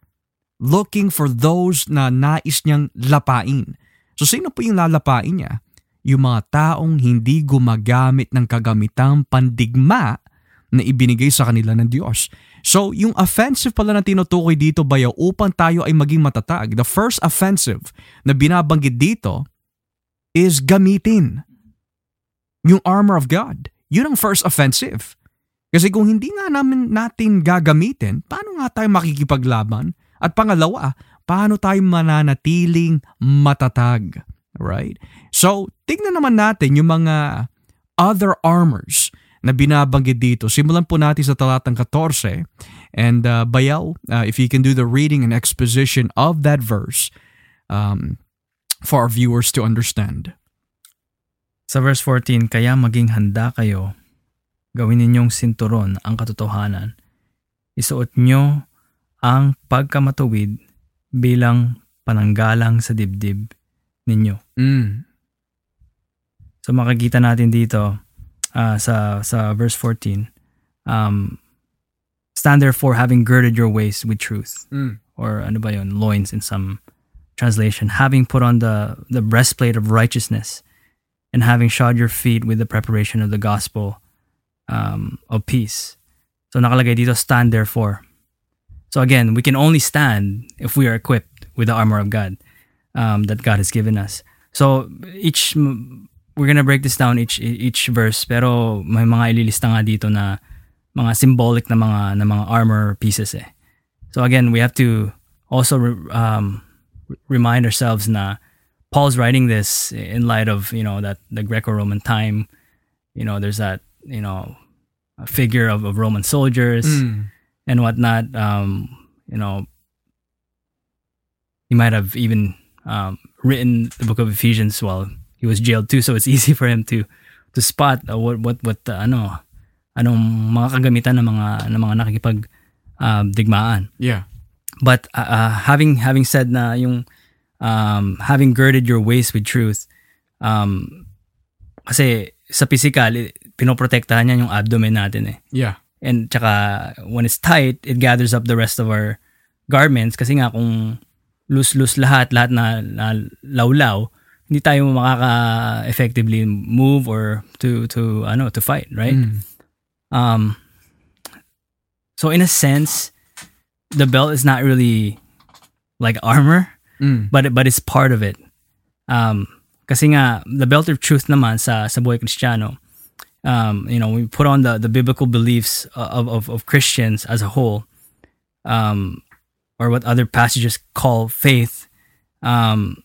looking for those na nais niyang lapain. So sino po yung lalapain niya? Yung mga taong hindi gumagamit ng kagamitang pandigma na ibinigay sa kanila ng Diyos. So, yung offensive pala na tinutukoy dito bayaw upang tayo ay maging matatag. The first offensive na binabanggit dito is gamitin yung armor of God. yun ang first offensive. Kasi kung hindi nga namin natin gagamitin, paano nga tayo makikipaglaban? At pangalawa, paano tayo mananatiling matatag? Right? So, tignan naman natin yung mga other armors na binabanggit dito. Simulan po natin sa talatang 14. And uh, Bayaw, uh, if you can do the reading and exposition of that verse um, for our viewers to understand. Sa verse 14, kaya maging handa kayo, gawin ninyong sinturon ang katotohanan. Isuot nyo ang pagkamatuwid bilang pananggalang sa dibdib ninyo. Mm. So makikita natin dito uh, sa sa verse 14, um, stand therefore having girded your waist with truth. Mm. Or ano ba yun, loins in some translation, having put on the, the breastplate of righteousness and having shod your feet with the preparation of the gospel um, of peace. So nakalagay dito, stand therefore. So again, we can only stand if we are equipped with the armor of God um, that God has given us. So each we're gonna break this down each each verse pero may mga ililista nga dito na mga symbolic na mga na mga armor pieces eh. So again, we have to also um, remind ourselves na Paul's writing this in light of you know that the Greco-Roman time. You know, there's that you know figure of, of Roman soldiers Mm. and whatnot. Um, you know, he might have even um, written the book of Ephesians while he was jailed too, so it's [LAUGHS] easy for him to to spot uh, what what what uh, ano anong mga kagamitan ng mga ng mga nakikipag um, digmaan. Yeah. But uh, uh, having having said na yung um, having girded your waist with truth, um, kasi sa physical, eh, pinoprotektahan niya yung abdomen natin eh. Yeah. And tsaka when it's tight, it gathers up the rest of our garments kasi nga kung loose-loose lahat, lahat na, na lawlaw, hindi tayo makaka effectively move or to to ano to fight, right? Mm. Um so in a sense, the belt is not really like armor, Mm. but but it's part of it. Um, kasi nga the belt of truth naman sa sa buhay Kristiyano, um, you know, we put on the the biblical beliefs of of, of Christians as a whole, um, or what other passages call faith. Um,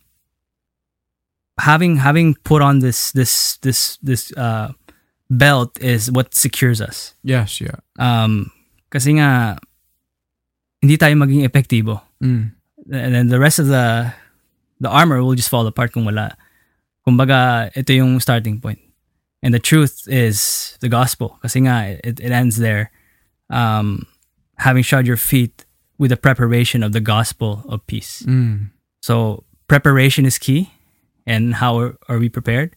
having having put on this this this this uh, belt is what secures us. Yes, yeah. Um, kasi nga hindi tayo maging epektibo Mm. and then the rest of the the armor will just fall apart kung wala. Kumbaga, ito yung starting point. And the truth is the gospel. Kasi nga, it, it ends there. Um, having shod your feet with the preparation of the gospel of peace. Mm. So, preparation is key. And how are, are we prepared?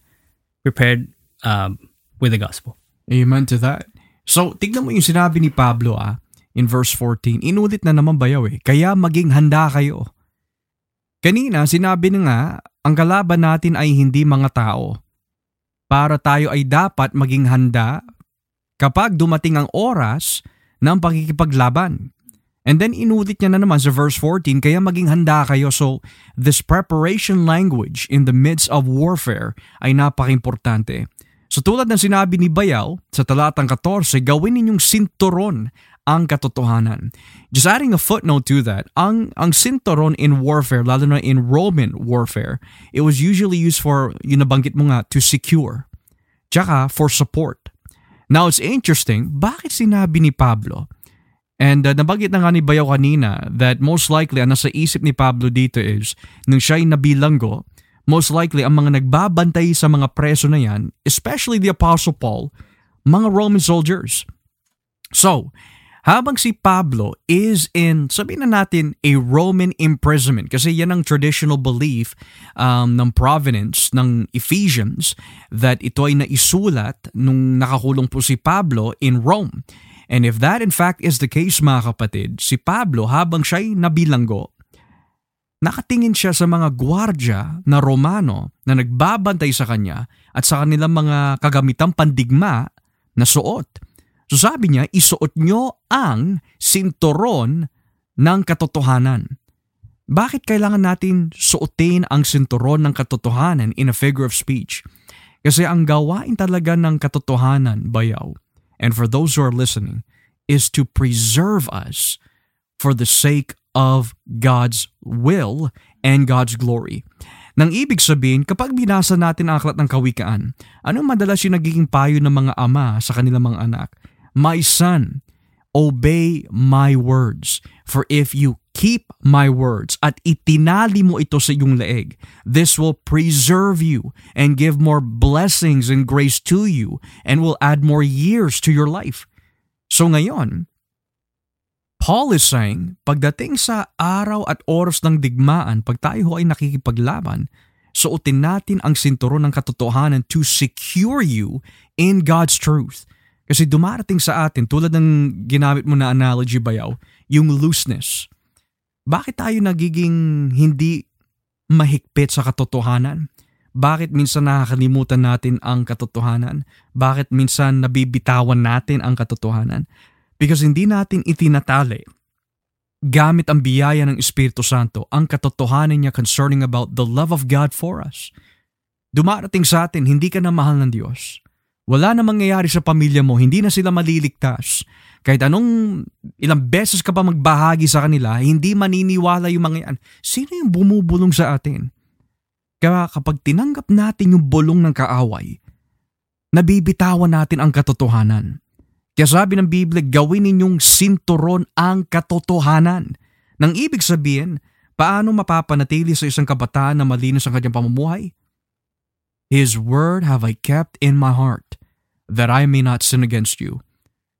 Prepared um, with the gospel. Amen to that. So, tignan mo yung sinabi ni Pablo ah, in verse 14. Inulit na naman bayaw eh. Kaya maging handa kayo. Kanina, sinabi na nga, ang kalaban natin ay hindi mga tao. Para tayo ay dapat maging handa kapag dumating ang oras ng pakikipaglaban. And then inulit niya na naman sa verse 14, kaya maging handa kayo. So, this preparation language in the midst of warfare ay napaka-importante. So tulad ng sinabi ni Bayaw sa talatang 14, gawin ninyong sinturon ang katotohanan. Just adding a footnote to that, ang, ang sinturon in warfare, lalo na in Roman warfare, it was usually used for, yung nabanggit mo nga, to secure. Tsaka for support. Now it's interesting, bakit sinabi ni Pablo? And uh, nabanggit na nga ni Bayaw kanina that most likely ang nasa isip ni Pablo dito is nung siya'y nabilanggo, most likely ang mga nagbabantay sa mga preso na yan, especially the Apostle Paul, mga Roman soldiers. So, habang si Pablo is in, sabihin na natin, a Roman imprisonment, kasi yan ang traditional belief um, ng provenance ng Ephesians that ito ay naisulat nung nakakulong po si Pablo in Rome. And if that in fact is the case mga kapatid, si Pablo habang siya'y nabilanggo, nakatingin siya sa mga gwardya na Romano na nagbabantay sa kanya at sa kanilang mga kagamitang pandigma na suot. So sabi niya, isuot nyo ang sinturon ng katotohanan. Bakit kailangan natin suotin ang sinturon ng katotohanan in a figure of speech? Kasi ang gawain talaga ng katotohanan, bayaw, and for those who are listening, is to preserve us for the sake of God's will and God's glory. Nang ibig sabihin, kapag binasa natin ang aklat ng kawikaan, ano madalas yung nagiging payo ng mga ama sa kanilang mga anak? My son, obey my words. For if you keep my words at itinali mo ito sa iyong leeg, this will preserve you and give more blessings and grace to you and will add more years to your life. So ngayon, Paul is saying, pagdating sa araw at oras ng digmaan, pag tayo ay nakikipaglaban, suotin natin ang sinturon ng katotohanan to secure you in God's truth. Kasi dumarating sa atin, tulad ng ginamit mo na analogy bayaw, yung looseness. Bakit tayo nagiging hindi mahigpit sa katotohanan? Bakit minsan nakakalimutan natin ang katotohanan? Bakit minsan nabibitawan natin ang katotohanan? Because hindi natin itinatali gamit ang biyaya ng Espiritu Santo ang katotohanan niya concerning about the love of God for us. Dumarating sa atin, hindi ka na mahal ng Diyos. Wala na mangyayari sa pamilya mo, hindi na sila maliligtas. Kahit anong ilang beses ka pa magbahagi sa kanila, hindi maniniwala yung mga yan. Sino yung bumubulong sa atin? Kaya kapag tinanggap natin yung bulong ng kaaway, nabibitawan natin ang katotohanan. Kaya sabi ng Biblia, gawin ninyong sinturon ang katotohanan. Nang ibig sabihin, paano mapapanatili sa isang kabataan na malinis ang kanyang pamumuhay? His word have I kept in my heart, that I may not sin against you.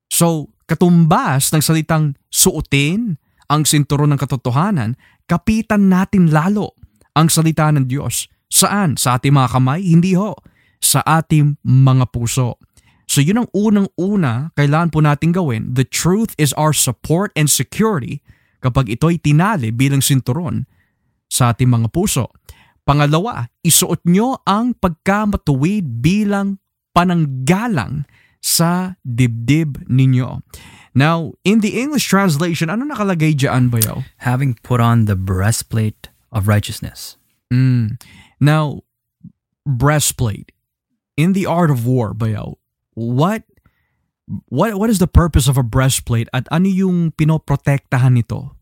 So, katumbas ng salitang suotin ang sinturon ng katotohanan, kapitan natin lalo ang salita ng Diyos. Saan? Sa ating mga kamay? Hindi ho. Sa ating mga puso. So yun ang unang-una kailangan po natin gawin. The truth is our support and security kapag ito'y tinali bilang sinturon sa ating mga puso. Pangalawa, isuot nyo ang pagkamatuwid bilang pananggalang sa dibdib ninyo. Now, in the English translation, ano nakalagay dyan, Bayaw? Having put on the breastplate of righteousness. Mm. Now, breastplate. In the art of war, Bayaw, what what what is the purpose of a breastplate at ano yung pinoprotektahan nito?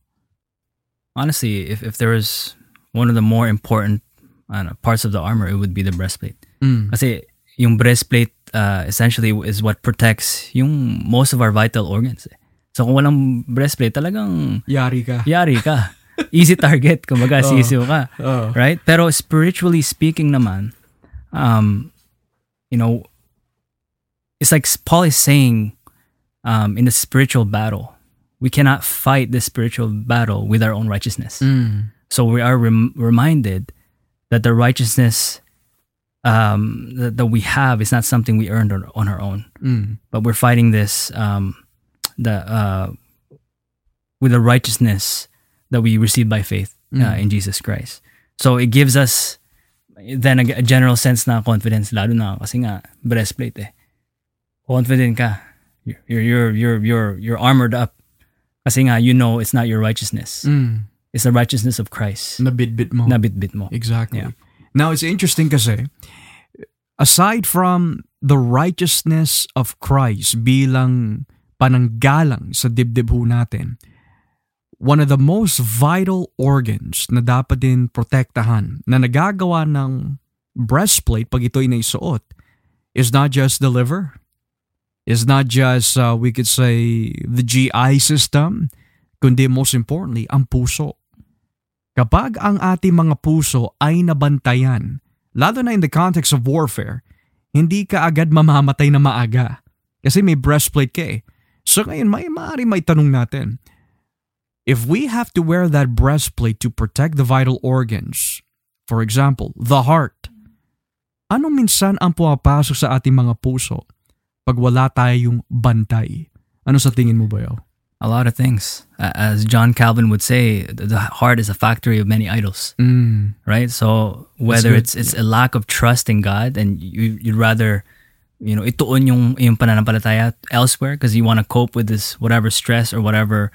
Honestly, if if there is one of the more important know, parts of the armor, it would be the breastplate. Mm. Kasi yung breastplate uh, essentially is what protects yung most of our vital organs. Eh. So kung walang breastplate, talagang yari ka. Yari ka. [LAUGHS] Easy target, kumbaga, oh. sisiw ka. Oh. Right? Pero spiritually speaking naman, um, you know, it's like Paul is saying um, in the spiritual battle, we cannot fight the spiritual battle with our own righteousness. Mm. So we are rem- reminded that the righteousness um, that, that, we have is not something we earned on, on our own, mm. but we're fighting this um, the uh, with the righteousness that we receive by faith uh, mm. in Jesus Christ. So it gives us then a, a general sense na confidence lalo na kasi nga breastplate eh. confident ka. You're you're you're you're you're armored up. Kasi nga you know it's not your righteousness. Mm. It's the righteousness of Christ. Nabitbit mo. Nabitbit mo. Exactly. Yeah. Now it's interesting kasi aside from the righteousness of Christ bilang pananggalang sa dibdib ho natin, one of the most vital organs na dapat din protektahan na nagagawa ng breastplate pag ito'y naisuot is not just the liver, is not just, uh, we could say, the GI system, kundi most importantly, ang puso. Kapag ang ating mga puso ay nabantayan, lalo na in the context of warfare, hindi ka agad mamamatay na maaga. Kasi may breastplate ka eh. So ngayon, may maaari may tanong natin, if we have to wear that breastplate to protect the vital organs, for example, the heart, anong minsan ang pumapasok sa ating mga puso pag wala tayong bantay? Ano sa tingin mo ba yun? A lot of things. As John Calvin would say, the heart is a factory of many idols. Mm. Right? So whether it's it's a lack of trust in God and you you'd rather you know, ituon yung yung pananampalataya elsewhere because you want to cope with this whatever stress or whatever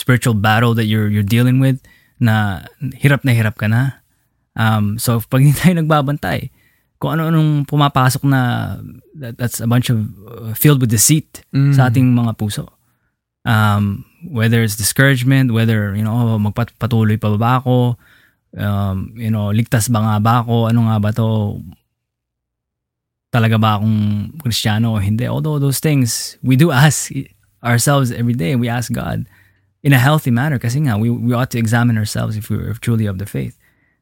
spiritual battle that you're you're dealing with na hirap na hirap ka na. Um, so pag hindi tayo nagbabantay, kung ano-anong pumapasok na that, that's a bunch of uh, filled with deceit Mm. sa ating mga puso. Um, whether it's discouragement, whether, you know, oh, magpatuloy pa ba ako, um, you know, ligtas ba nga ba ako, ano nga ba to, talaga ba akong kristyano o hindi. Although those things, we do ask ourselves every day, we ask God in a healthy manner kasi nga, we, we ought to examine ourselves if we're truly of the faith.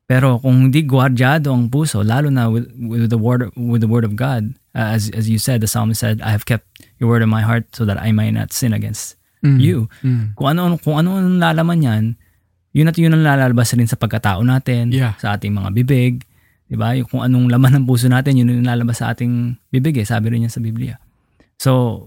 Pero kung hindi gwardyado ang puso, lalo na with, with the word with the word of God, as as you said, the psalmist said, "I have kept your word in my heart so that I might not sin against Mm. you." Mm. Kung ano kung ano ang lalaman niyan, yun at yun ang lalabas rin sa pagkatao natin, Yeah. sa ating mga bibig, 'di ba? Yung Kung anong laman ng puso natin, yun ang lalabas sa ating bibig, eh, sabi rin niya sa Biblia. So,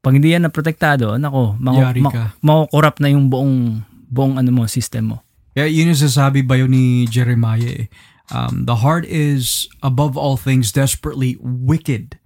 pag hindi yan na protektado, nako, Yari ma- makukurap na yung buong buong ano mo, system mo. Yeah, yun yung sasabi ba yun ni Jeremiah eh. Um, the heart is, above all things, desperately wicked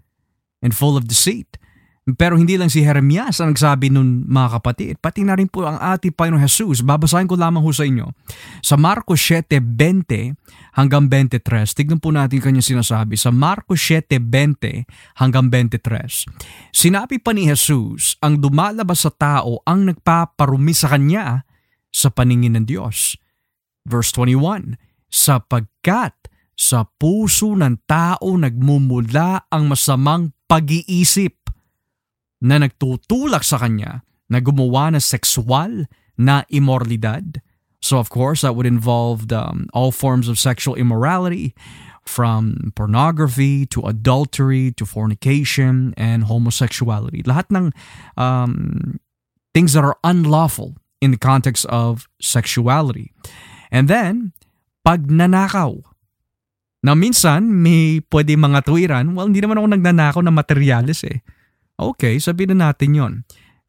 and full of deceit. Pero hindi lang si Jeremias ang nagsabi nun mga kapatid, pati na rin po ang ating Panginoon Jesus. Babasahin ko lamang ho sa inyo. Sa Marcos 7.20 hanggang 23, tignan po natin kanya sinasabi. Sa Marcos 7.20 hanggang 23, sinabi pa ni Jesus, ang dumalabas sa tao ang nagpaparumi sa kanya sa paningin ng Diyos. Verse 21, sapagkat sa puso ng tao nagmumula ang masamang pag-iisip na nagtutulak sa kanya na gumawa ng sexual na immoralidad. So of course, that would involve um, all forms of sexual immorality, from pornography to adultery to fornication and homosexuality. Lahat ng um, things that are unlawful in the context of sexuality. And then, pagnanakaw. Na minsan, may pwede mga tuwiran, well, hindi naman ako nagnanakaw ng materialis eh. Okay, sabihin na natin yon.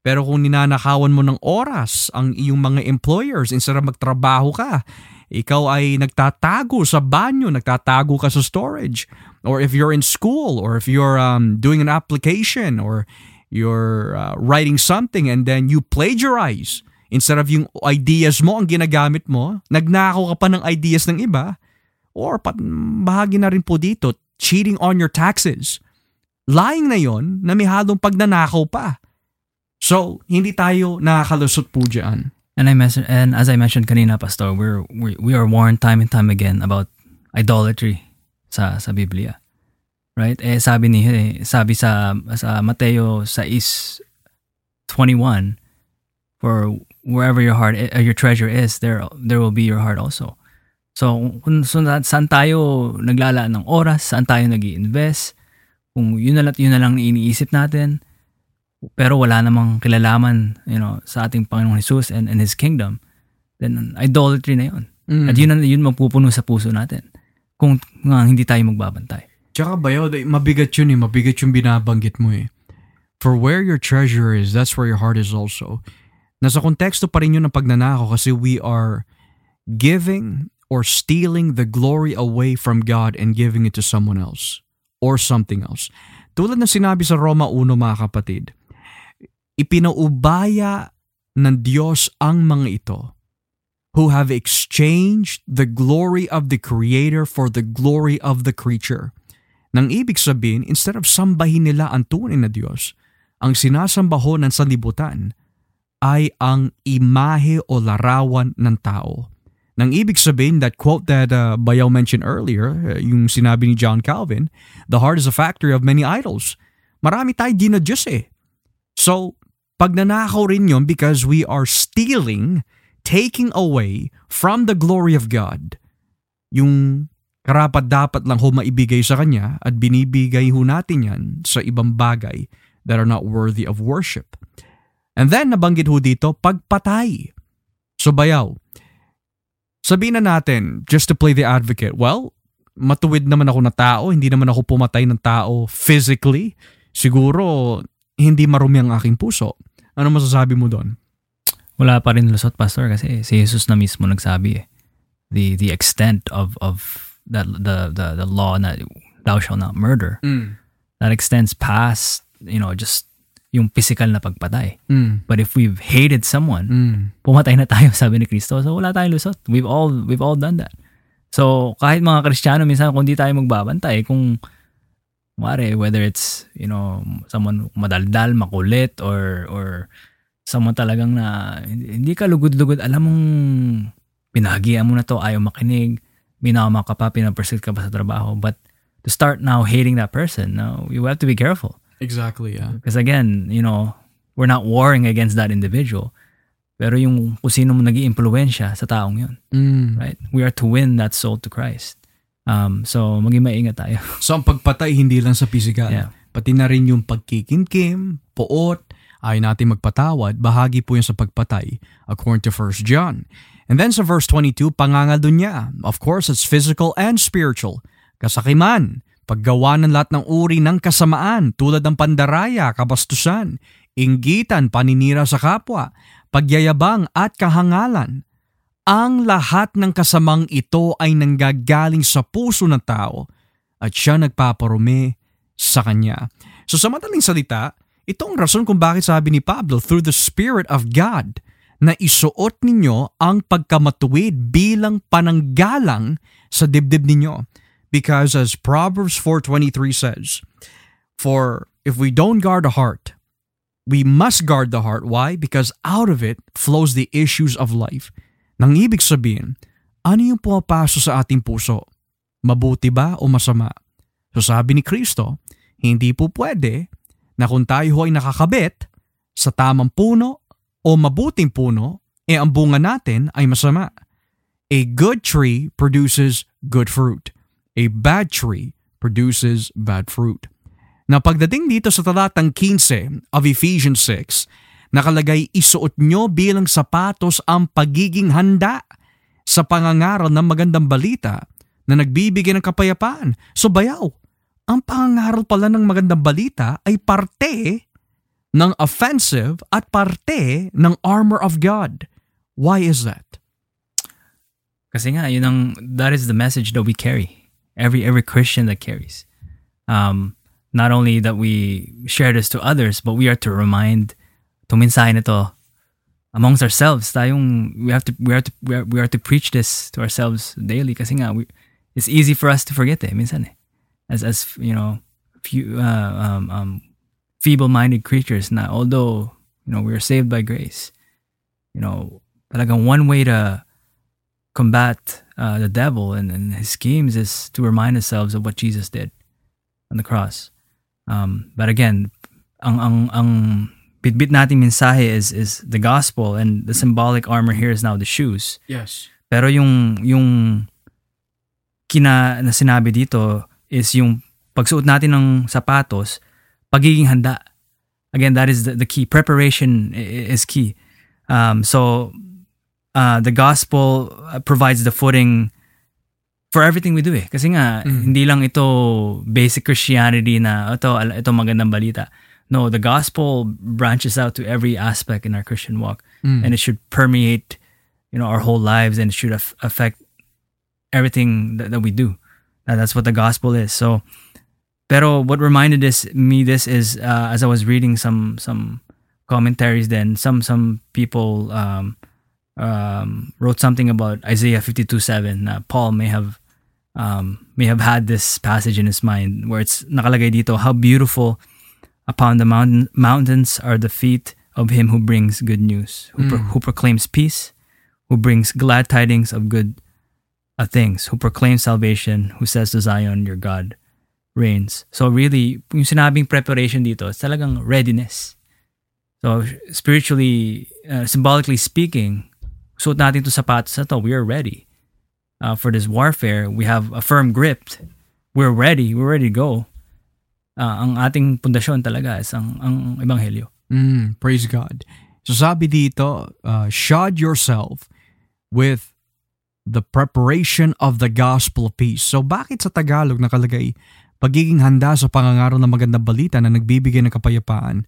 Pero kung ninanakawan mo ng oras ang iyong mga employers instead magtrabaho ka, ikaw ay nagtatago sa banyo, nagtatago ka sa storage. Or if you're in school, or if you're um, doing an application, or you're uh, writing something and then you plagiarize. Instead of yung ideas mo ang ginagamit mo, nagnakaw ka pa ng ideas ng iba, or pat, bahagi na rin po dito, cheating on your taxes. Lying na yon na may halong pagnanakaw pa. So, hindi tayo nakakalusot po dyan. And I mentioned, and as I mentioned kanina, Pastor, we're we, we are warned time and time again about idolatry sa sa Biblia. Right? Eh sabi ni eh, sabi sa sa Mateo 6:21 for wherever your heart uh, your treasure is, there there will be your heart also. So, kung so, saan tayo naglalaan ng oras, saan tayo nag invest kung yun na lang, yun na lang iniisip natin, pero wala namang kilalaman you know, sa ating Panginoong Jesus and, and His kingdom, then idolatry na yun. Mm. At yun, ang- yun magpupuno sa puso natin kung nga hindi tayo magbabantay. Tsaka bayo, mabigat yun eh. Mabigat yung binabanggit mo eh. For where your treasure is, that's where your heart is also. Nasa konteksto pa rin yun ng pagnanakaw kasi we are giving or stealing the glory away from God and giving it to someone else or something else. Tulad ng sinabi sa Roma 1 mga kapatid, ipinaubaya ng Diyos ang mga ito who have exchanged the glory of the Creator for the glory of the creature. Nang ibig sabihin, instead of sambahin nila ang tunay na Diyos, ang sinasamba ho ng sanlibutan ay ang imahe o larawan ng tao. Nang ibig sabihin, that quote that uh, Bayaw mentioned earlier, uh, yung sinabi ni John Calvin, the heart is a factory of many idols. Marami tayo di na Diyos eh. So, pagnanakaw rin yun because we are stealing, taking away from the glory of God yung karapat dapat lang ho maibigay sa Kanya at binibigay ho natin yan sa ibang bagay that are not worthy of worship. And then, nabanggit ho dito, pagpatay. So, bayaw, sabihin na natin, just to play the advocate, well, matuwid naman ako na tao, hindi naman ako pumatay ng tao physically. Siguro, hindi marumi ang aking puso. Ano masasabi mo doon? Wala pa rin lusot, Pastor, kasi si Jesus na mismo nagsabi eh. The, the extent of, of the, the, the, the law na thou shall not murder, Mm. that extends past, you know, just yung physical na pagpatay. Mm. But if we've hated someone, Mm. pumatay na tayo, [LAUGHS] sabi ni Kristo. So wala tayong lusot. We've all we've all done that. So, kahit mga Kristiyano, minsan kung di tayo magbabantay, kung Mare, whether it's, you know, someone madaldal, makulit, or, or someone talagang na, hindi ka lugod-lugod, alam mong pinahagian mo na to, ayaw makinig, minama ka pa, pinapersit ka pa sa trabaho. But to start now hating that person, no, you have to be careful. Exactly, yeah. Because again, you know, we're not warring against that individual. Pero yung kung sino mo nag sa taong yun. Mm. Right? We are to win that soul to Christ. Um, so, maging maingat tayo. [LAUGHS] So, ang pagpatay hindi lang sa physical. Yeah. Pati na rin yung pagkikimkim, poot, ay natin magpatawad, bahagi po yan sa pagpatay, according to 1 John. And then sa verse 22, pangangal dun niya. Of course, it's physical and spiritual. Kasakiman, paggawa ng lahat ng uri ng kasamaan tulad ng pandaraya, kabastusan, inggitan, paninira sa kapwa, pagyayabang at kahangalan. Ang lahat ng kasamang ito ay nanggagaling sa puso ng tao at siya nagpaparumi sa kanya. So sa madaling salita, itong rason kung bakit sabi ni Pablo, through the Spirit of God, na isuot ninyo ang pagkamatuwid bilang pananggalang sa dibdib ninyo. Because as Proverbs 4.23 says, For if we don't guard the heart, we must guard the heart. Why? Because out of it flows the issues of life. Nang ibig sabihin, ano yung pumapasok sa ating puso? Mabuti ba o masama? So sabi ni Kristo, hindi po pwede na kung tayo ay nakakabit sa tamang puno o mabuting puno, eh ang bunga natin ay masama. A good tree produces good fruit. A bad tree produces bad fruit. Na pagdating dito sa talatang 15 of Ephesians 6, nakalagay isuot nyo bilang sapatos ang pagiging handa sa pangangaral ng magandang balita na nagbibigay ng kapayapaan. So bayaw, ang pangangaral pala ng magandang balita ay parte ng offensive at parte ng armor of God. Why is that? Kasi nga, yun ang, that is the message that we carry. Every every Christian that carries. Um, not only that we share this to others, but we are to remind mensahe na amongst ourselves. We have to, we are to, we are, we are to preach this to ourselves daily kasi nga, we, it's easy for us to forget eh, minsan eh. As, as, you know, few, uh, um, um, feeble-minded creatures na although, you know, we are saved by grace, you know, talagang one way to combat uh, the devil and, and his schemes is to remind ourselves of what Jesus did on the cross. Um, but again, ang ang ang bitbit nating mensahe is is the gospel and the symbolic armor here is now the shoes. Yes. Pero yung yung kina na sinabi dito is yung pagsuot natin ng sapatos, pagiging handa. Again, that is the, the key. Preparation is key. Um, so uh, the gospel provides the footing for everything we do eh. Kasi nga, Mm. hindi lang ito basic Christianity na ito, ito magandang balita. No, the gospel branches out to every aspect in our Christian walk. Mm. And it should permeate, you know, our whole lives and it should af- affect everything that, that we do. And that's what the gospel is. So, pero what reminded this me this is uh, as I was reading some some commentaries then some some people um, um, wrote something about Isaiah 52 7 na Paul may have um, may have had this passage in his mind where it's nakalagay dito how beautiful upon the mountain, mountains are the feet of him who brings good news who, pro- Mm. who proclaims peace who brings glad tidings of good uh, things who proclaims salvation who says to Zion your God reigns so really yung sinabing preparation dito is talagang readiness so spiritually uh, symbolically speaking suot natin to sapatos na to, we are ready uh, for this warfare. We have a firm grip. We're ready. We're ready to go. Uh, ang ating pundasyon talaga is ang, ang ebanghelyo. Mm, praise God. So sabi dito, uh, shod yourself with the preparation of the gospel of peace. So bakit sa Tagalog nakalagay pagiging handa sa pangangaraw ng magandang balita na nagbibigay ng kapayapaan?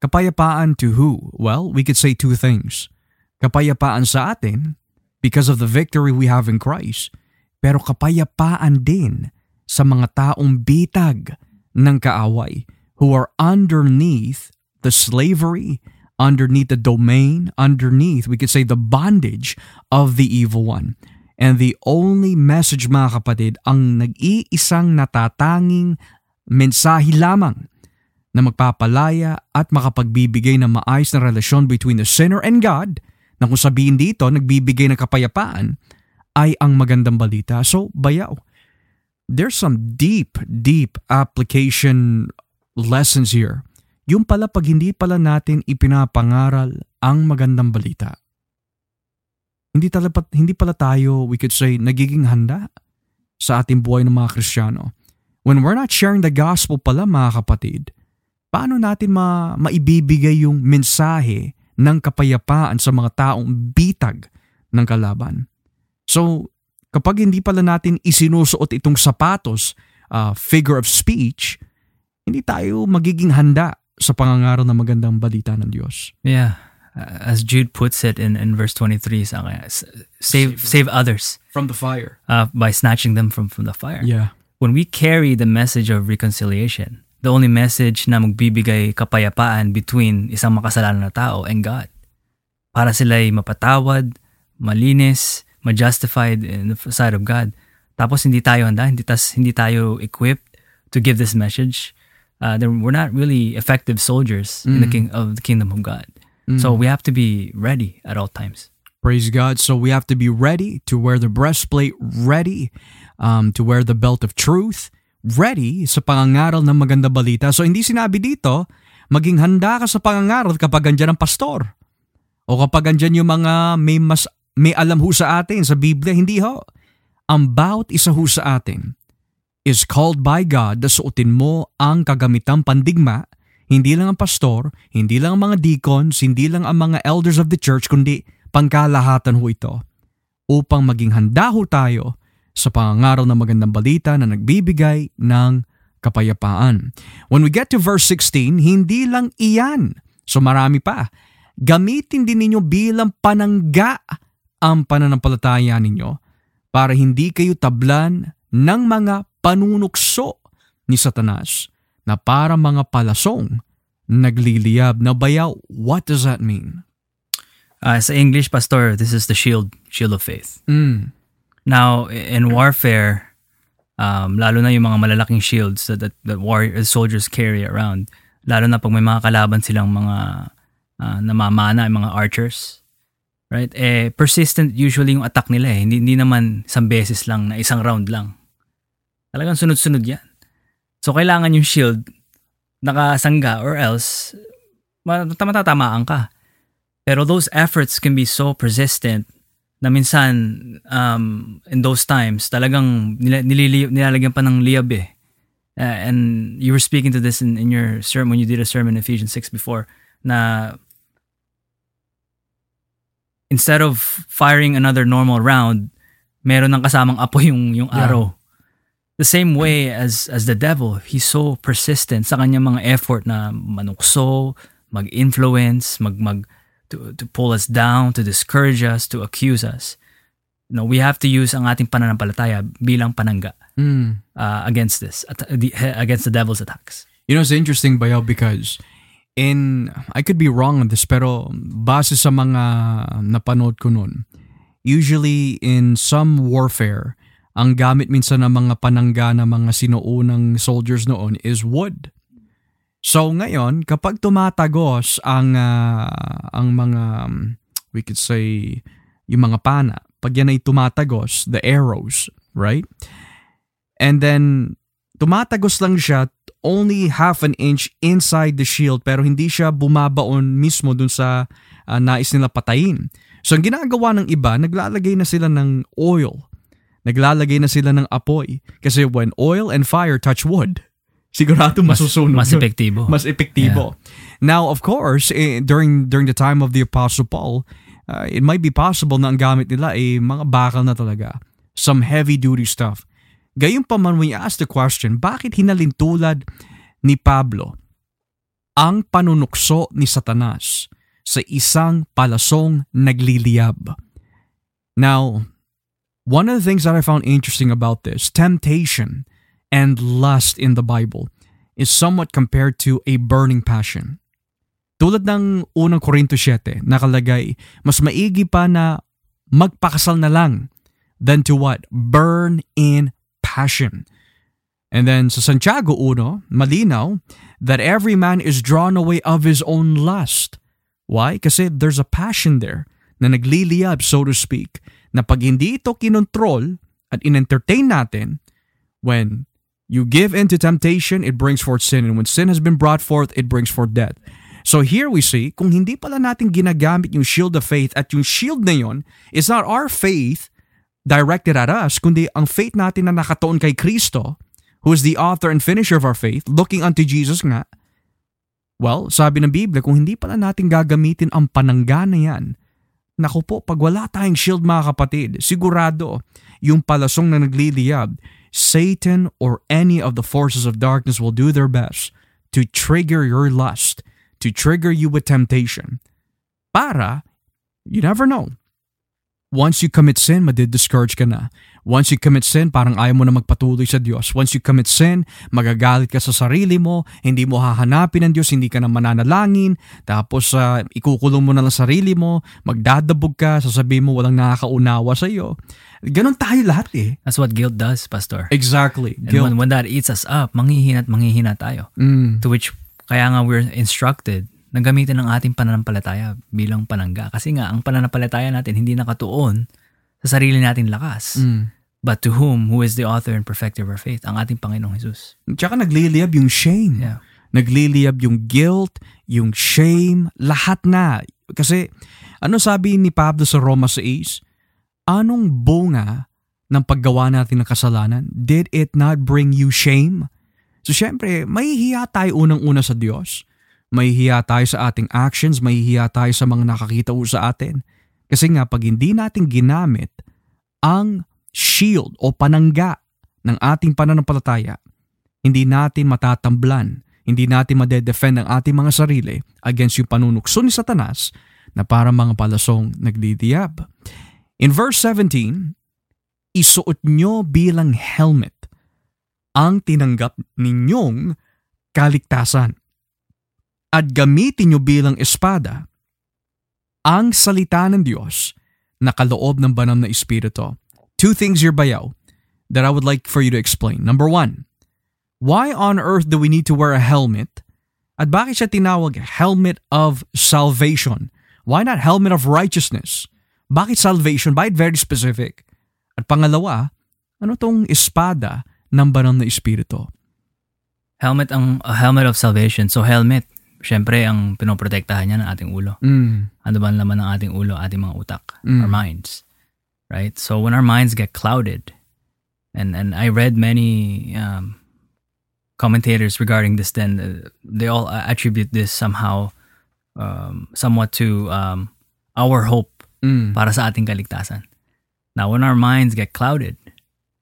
Kapayapaan to who? Well, we could say two things. Kapayapaan sa atin because of the victory we have in Christ. Pero kapayapaan din sa mga taong bitag ng kaaway who are underneath the slavery, underneath the domain, underneath, we could say, the bondage of the evil one. And the only message mga kapatid, ang nag-iisang natatanging mensahe lamang na magpapalaya at makapagbibigay ng maayos na relasyon between the sinner and God, na kung sabihin dito, nagbibigay ng kapayapaan, ay ang magandang balita. So, bayaw. There's some deep, deep application lessons here. Yung pala pag hindi pala natin ipinapangaral ang magandang balita. Hindi, talapat, hindi pala tayo, we could say, nagiging handa sa ating buhay ng mga Kristiyano. When we're not sharing the gospel pala mga kapatid, paano natin ma maibibigay yung mensahe ng kapayapaan sa mga taong bitag ng kalaban? So, kapag hindi pala natin isinusuot itong sapatos, uh, figure of speech, hindi tayo magiging handa sa pangangaral ng magandang balita ng Diyos. Yeah. Uh, as Jude puts it in, in verse 23, save, save others. From the fire. Uh, by snatching them from, from the fire. Yeah. When we carry the message of reconciliation, the only message na magbibigay kapayapaan between isang makasalanan na tao and God. Para sila'y mapatawad, malinis, ma-justified in the sight of God. Tapos hindi tayo handa, hindi, tas, hindi tayo equipped to give this message uh, then we're not really effective soldiers mm. in the mm. king of the kingdom of God. Mm. So we have to be ready at all times. Praise God. So we have to be ready to wear the breastplate, ready um, to wear the belt of truth, ready sa pangangaral ng maganda balita. So hindi sinabi dito, maging handa ka sa pangangaral kapag andyan ang pastor. O kapag andyan yung mga may, mas, may alam ho sa atin sa Biblia. Hindi ho. Ang bawat isa ho sa atin is called by God na suotin mo ang kagamitang pandigma, hindi lang ang pastor, hindi lang ang mga deacons, hindi lang ang mga elders of the church, kundi pangkalahatan ho ito upang maging handa ho tayo sa pangangaraw ng magandang balita na nagbibigay ng kapayapaan. When we get to verse 16, hindi lang iyan. So marami pa. Gamitin din ninyo bilang panangga ang pananampalataya ninyo para hindi kayo tablan ng mga panunukso ni Satanas na para mga palasong nagliliyab na bayaw. What does that mean? Uh, sa English, Pastor, this is the shield, shield of faith. Mm. Now, in warfare, um, lalo na yung mga malalaking shields that, that, that warrior, soldiers carry around, lalo na pag may mga kalaban silang mga uh, namamana, mga archers, right? Eh, persistent usually yung attack nila eh. Hindi, hindi naman isang beses lang na isang round lang. Talagang sunod-sunod yan. So, kailangan yung shield nakasangga or else matatamaan ka. Pero those efforts can be so persistent na minsan um, in those times talagang nilili, nilalagyan pa ng liyab eh. Uh, and you were speaking to this in, in your sermon you did a sermon in Ephesians 6 before na instead of firing another normal round, meron ng kasamang apoy yung, yung yeah. arrow the same way as as the devil, he's so persistent sa kanyang mga effort na manukso, mag-influence, mag mag to, to pull us down, to discourage us, to accuse us. Know, we have to use ang ating pananampalataya bilang panangga mm. uh, against this, at, the, against the devil's attacks. You know, it's interesting, Bayaw, because in, I could be wrong on this, pero base sa mga napanood ko nun, usually in some warfare, ang gamit minsan ng mga panangga ng mga sinuunang soldiers noon is wood. So ngayon, kapag tumatagos ang uh, ang mga um, we could say yung mga pana, pag yan ay tumatagos, the arrows, right? And then tumatagos lang siya only half an inch inside the shield pero hindi siya bumabaon mismo dun sa uh, nais nila patayin. So ang ginagawa ng iba, naglalagay na sila ng oil naglalagay na sila ng apoy. Kasi when oil and fire touch wood, sigurado masusunog. Mas, mas epektibo. Mas epektibo. Yeah. Now, of course, eh, during during the time of the Apostle Paul, uh, it might be possible na ang gamit nila ay eh, mga bakal na talaga. Some heavy-duty stuff. Gayunpaman, when you ask the question, bakit hinalintulad ni Pablo ang panunukso ni Satanas sa isang palasong nagliliyab? Now, One of the things that I found interesting about this, temptation and lust in the Bible, is somewhat compared to a burning passion. Tulad ng unang Korinto 7, nakalagay, mas maigi pa na magpakasal na lang than to what? Burn in passion. And then sa Santiago 1, malinaw that every man is drawn away of his own lust. Why? Kasi there's a passion there na nagliliyab, so to speak, na pag hindi ito kinontrol at in-entertain natin, when you give in to temptation, it brings forth sin. And when sin has been brought forth, it brings forth death. So here we see, kung hindi pala natin ginagamit yung shield of faith at yung shield na yon is not our faith directed at us, kundi ang faith natin na nakatuon kay Kristo, who is the author and finisher of our faith, looking unto Jesus nga, well, sabi ng Biblia, kung hindi pala natin gagamitin ang panangga na yan, naku po, pag wala tayong shield mga kapatid, sigurado, yung palasong na nagliliyab, Satan or any of the forces of darkness will do their best to trigger your lust, to trigger you with temptation. Para, you never know, Once you commit sin, madidiscourage ka na. Once you commit sin, parang ayaw mo na magpatuloy sa Diyos. Once you commit sin, magagalit ka sa sarili mo, hindi mo hahanapin ang Diyos, hindi ka na mananalangin, tapos uh, ikukulong mo na lang sarili mo, magdadabog ka, sasabihin mo walang nakakaunawa sa iyo. Ganon tayo lahat eh. That's what guilt does, Pastor. Exactly. And when, when that eats us up, manghihina at manghihina tayo. Mm. To which, kaya nga we're instructed na gamitin ang ating pananampalataya bilang panangga. Kasi nga, ang pananampalataya natin hindi nakatuon sa sarili nating lakas. Mm. But to whom, who is the author and perfecter of our faith? Ang ating Panginoong Jesus. Tsaka nagliliyab yung shame. Yeah. Nagliliyab yung guilt, yung shame, lahat na. Kasi ano sabi ni Pablo sa Roma 6? Anong bunga ng paggawa natin ng kasalanan? Did it not bring you shame? So syempre, mahihiya tayo unang-una sa Diyos. Mahihiya tayo sa ating actions, mahihiya tayo sa mga nakakita sa atin. Kasi nga, pag hindi natin ginamit ang shield o panangga ng ating pananampalataya, hindi natin matatamblan, hindi natin madedefend ang ating mga sarili against yung panunukso ni Satanas na para mga palasong nagdidiyab. In verse 17, isuot nyo bilang helmet ang tinanggap ninyong kaligtasan at gamitin nyo bilang espada ang salita ng Diyos na kaloob ng banal na Espiritu. Two things here bayaw that I would like for you to explain. Number one, why on earth do we need to wear a helmet? At bakit siya tinawag helmet of salvation? Why not helmet of righteousness? Bakit salvation? Bakit very specific? At pangalawa, ano tong espada ng banal na Espiritu? Helmet ang a helmet of salvation. So helmet, syempre ang pinoprotektahan niya ng ating ulo. Mm. Ano ba ang laman ng ating ulo, ating mga utak, Mm. our minds. Right? So when our minds get clouded, and and I read many um, commentators regarding this. Then uh, they all attribute this somehow, um, somewhat to um, our hope Mm. para sa ating kaligtasan. Now, when our minds get clouded,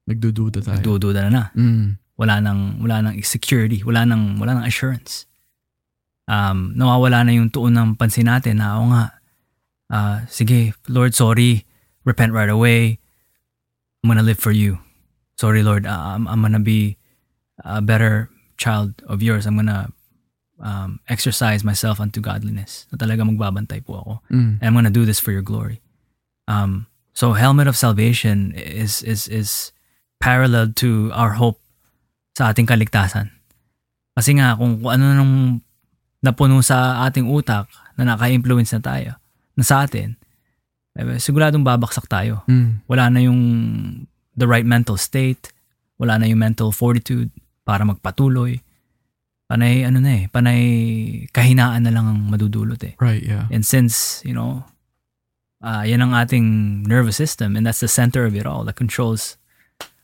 Nagdududa tayo. nagdududa na na. Mm. Wala nang wala nang security, wala nang wala nang assurance. Um, nawawala na yung tuon ng pansin natin na o nga, ah, sige, Lord, sorry, repent right away. I'm gonna live for you. Sorry, Lord, ah, I'm, I'm gonna be a better child of yours. I'm gonna um, exercise myself unto godliness. Na talaga magbabantay po ako. Mm. and I'm gonna do this for your glory. Um, so helmet of salvation is is is parallel to our hope sa ating kaligtasan. Kasi nga kung, kung ano nung napuno sa ating utak na naka-influence na tayo, na sa atin, eh, siguradong babaksak tayo. Mm. Wala na yung the right mental state, wala na yung mental fortitude para magpatuloy. Panay ano na eh, panay kahinaan na lang ang madudulot eh. Right, yeah. And since, you know, uh, yan ang ating nervous system and that's the center of it all that controls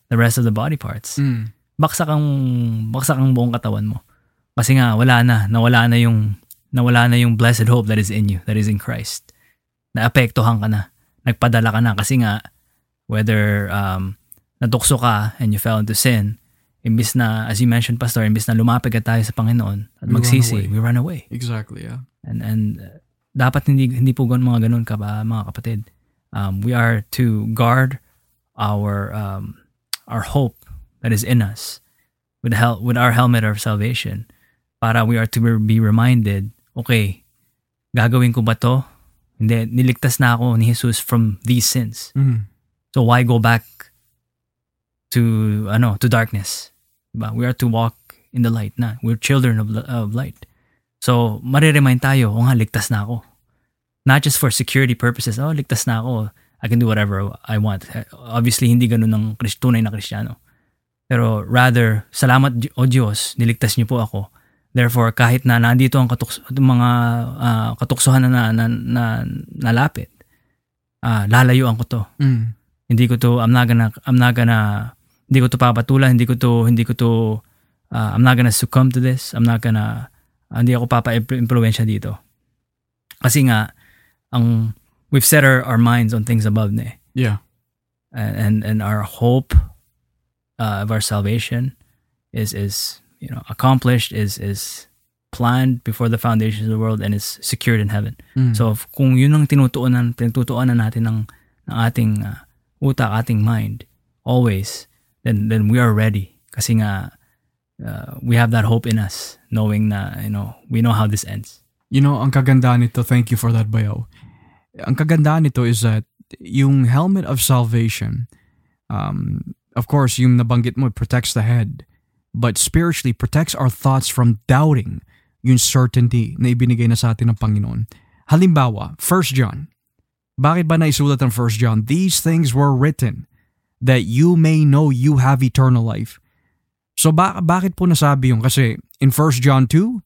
the rest of the body parts. Mm. Baksak ang, baksak ang buong katawan mo. Kasi nga, wala na, nawala na yung, nawala na yung blessed hope that is in you, that is in Christ. Naapektuhan ka na. Nagpadala ka na kasi nga, whether um, natukso ka and you fell into sin, imbis na, as you mentioned, Pastor, imbis na lumapit ka tayo sa Panginoon at We run magsisi, away. we run away. Exactly, yeah. And and uh, dapat hindi hindi po gan mga ganun ka ba mga kapatid. Um, we are to guard our um, our hope that is in us with hel- with our helmet of salvation para we are to be reminded, okay, gagawin ko ba to? Hindi, niligtas na ako ni Jesus from these sins. Mm. So why go back to ano, to darkness? Diba? We are to walk in the light na. We're children of, of light. So, mariremind tayo, o nga, ligtas na ako. Not just for security purposes, oh, ligtas na ako. I can do whatever I want. Obviously, hindi ganun ng tunay na Kristiyano. Pero rather, salamat o Diyos, niligtas niyo po ako. Therefore, kahit na nandito ang katuks- mga uh, katuksohan na, na, na nalapit, uh, lalayuan ko to. Mm. Hindi ko to, I'm not gonna, I'm not gonna, hindi ko to papatulan, hindi ko to, hindi ko to, uh, I'm not gonna succumb to this. I'm not gonna, uh, hindi ako papa-impluensya dito. Kasi nga, ang, we've set our, our minds on things above na eh. Yeah. And, and, and our hope uh, of our salvation is, is, you know, accomplished, is, is planned before the foundations of the world and is secured in heaven. Mm. So, if, kung yun ang tinutuunan, pinagtutuunan natin ng, ng ating uh, utak, ating mind, always, then, then we are ready. Kasi nga, uh, we have that hope in us, knowing na, you know, we know how this ends. You know, ang kagandaan nito, thank you for that, Bayo. Ang kagandaan nito is that yung helmet of salvation, um, of course, yung nabanggit mo, protects the head. But spiritually, protects our thoughts from doubting yung certainty na ibinigay na sa atin ng Panginoon. Halimbawa, 1 John. Bakit ba naisulat ang 1 John? These things were written that you may know you have eternal life. So ba- bakit po nasabi yung? Kasi in 1 John 2,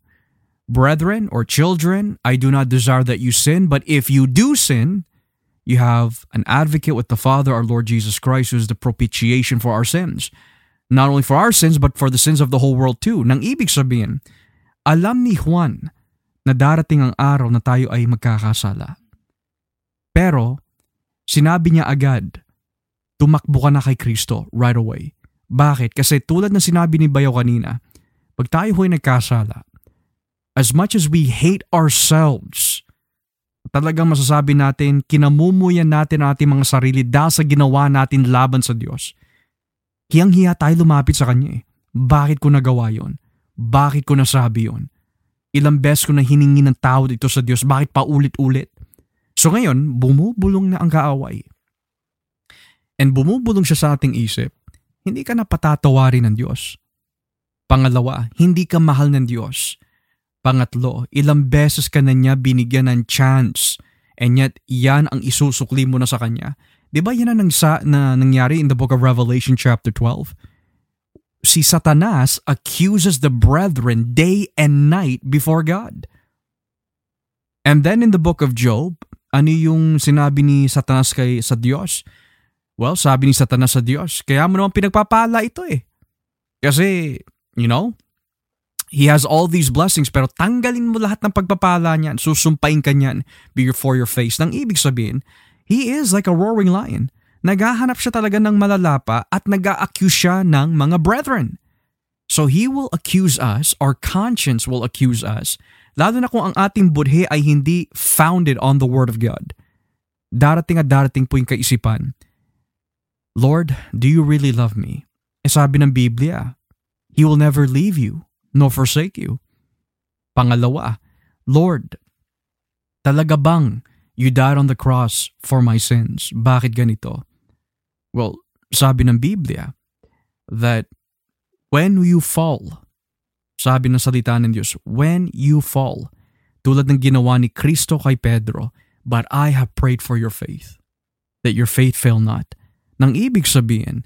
Brethren or children, I do not desire that you sin, but if you do sin, you have an advocate with the Father, our Lord Jesus Christ, who is the propitiation for our sins. Not only for our sins, but for the sins of the whole world too. Nang ibig sabihin, alam ni Juan na darating ang araw na tayo ay magkakasala. Pero, sinabi niya agad, tumakbo ka na kay Kristo right away. Bakit? Kasi tulad na sinabi ni Bayo kanina, pag tayo ho'y nagkasala, as much as we hate ourselves, talagang masasabi natin, kinamumuyan natin ating mga sarili dahil sa ginawa natin laban sa Diyos. Hiyang-hiya tayo lumapit sa Kanya eh. Bakit ko nagawa yon? Bakit ko nasabi yon? Ilang beses ko na hiningi ng tawad ito sa Diyos, bakit pa ulit-ulit? So ngayon, bumubulong na ang kaaway. And bumubulong siya sa ating isip, hindi ka na patatawarin ng Diyos. Pangalawa, hindi ka mahal ng Diyos. Pangatlo, ilang beses ka na niya binigyan ng chance and yet yan ang isusukli mo na sa Kanya. Di ba yan ang nangsa, na nangyari in the book of Revelation chapter 12? Si Satanas accuses the brethren day and night before God. And then in the book of Job, ano yung sinabi ni Satanas kay sa Diyos? Well, sabi ni Satanas sa Diyos, kaya mo naman pinagpapala ito eh. Kasi, you know, He has all these blessings pero tanggalin mo lahat ng pagpapala niyan, susumpain ka niyan before your face. Nang ibig sabihin, He is like a roaring lion. Naghahanap siya talaga ng malalapa at nag-accuse siya ng mga brethren. So He will accuse us, our conscience will accuse us, lalo na kung ang ating budhe ay hindi founded on the Word of God. Darating at darating po yung kaisipan, Lord, do you really love me? E sabi ng Biblia, He will never leave you nor forsake you. Pangalawa, Lord, talaga bang you died on the cross for my sins? Bakit ganito? Well, sabi ng Biblia that when you fall, sabi ng salita ng Diyos, when you fall, tulad ng ginawa ni Kristo kay Pedro, but I have prayed for your faith, that your faith fail not. Nang ibig sabihin,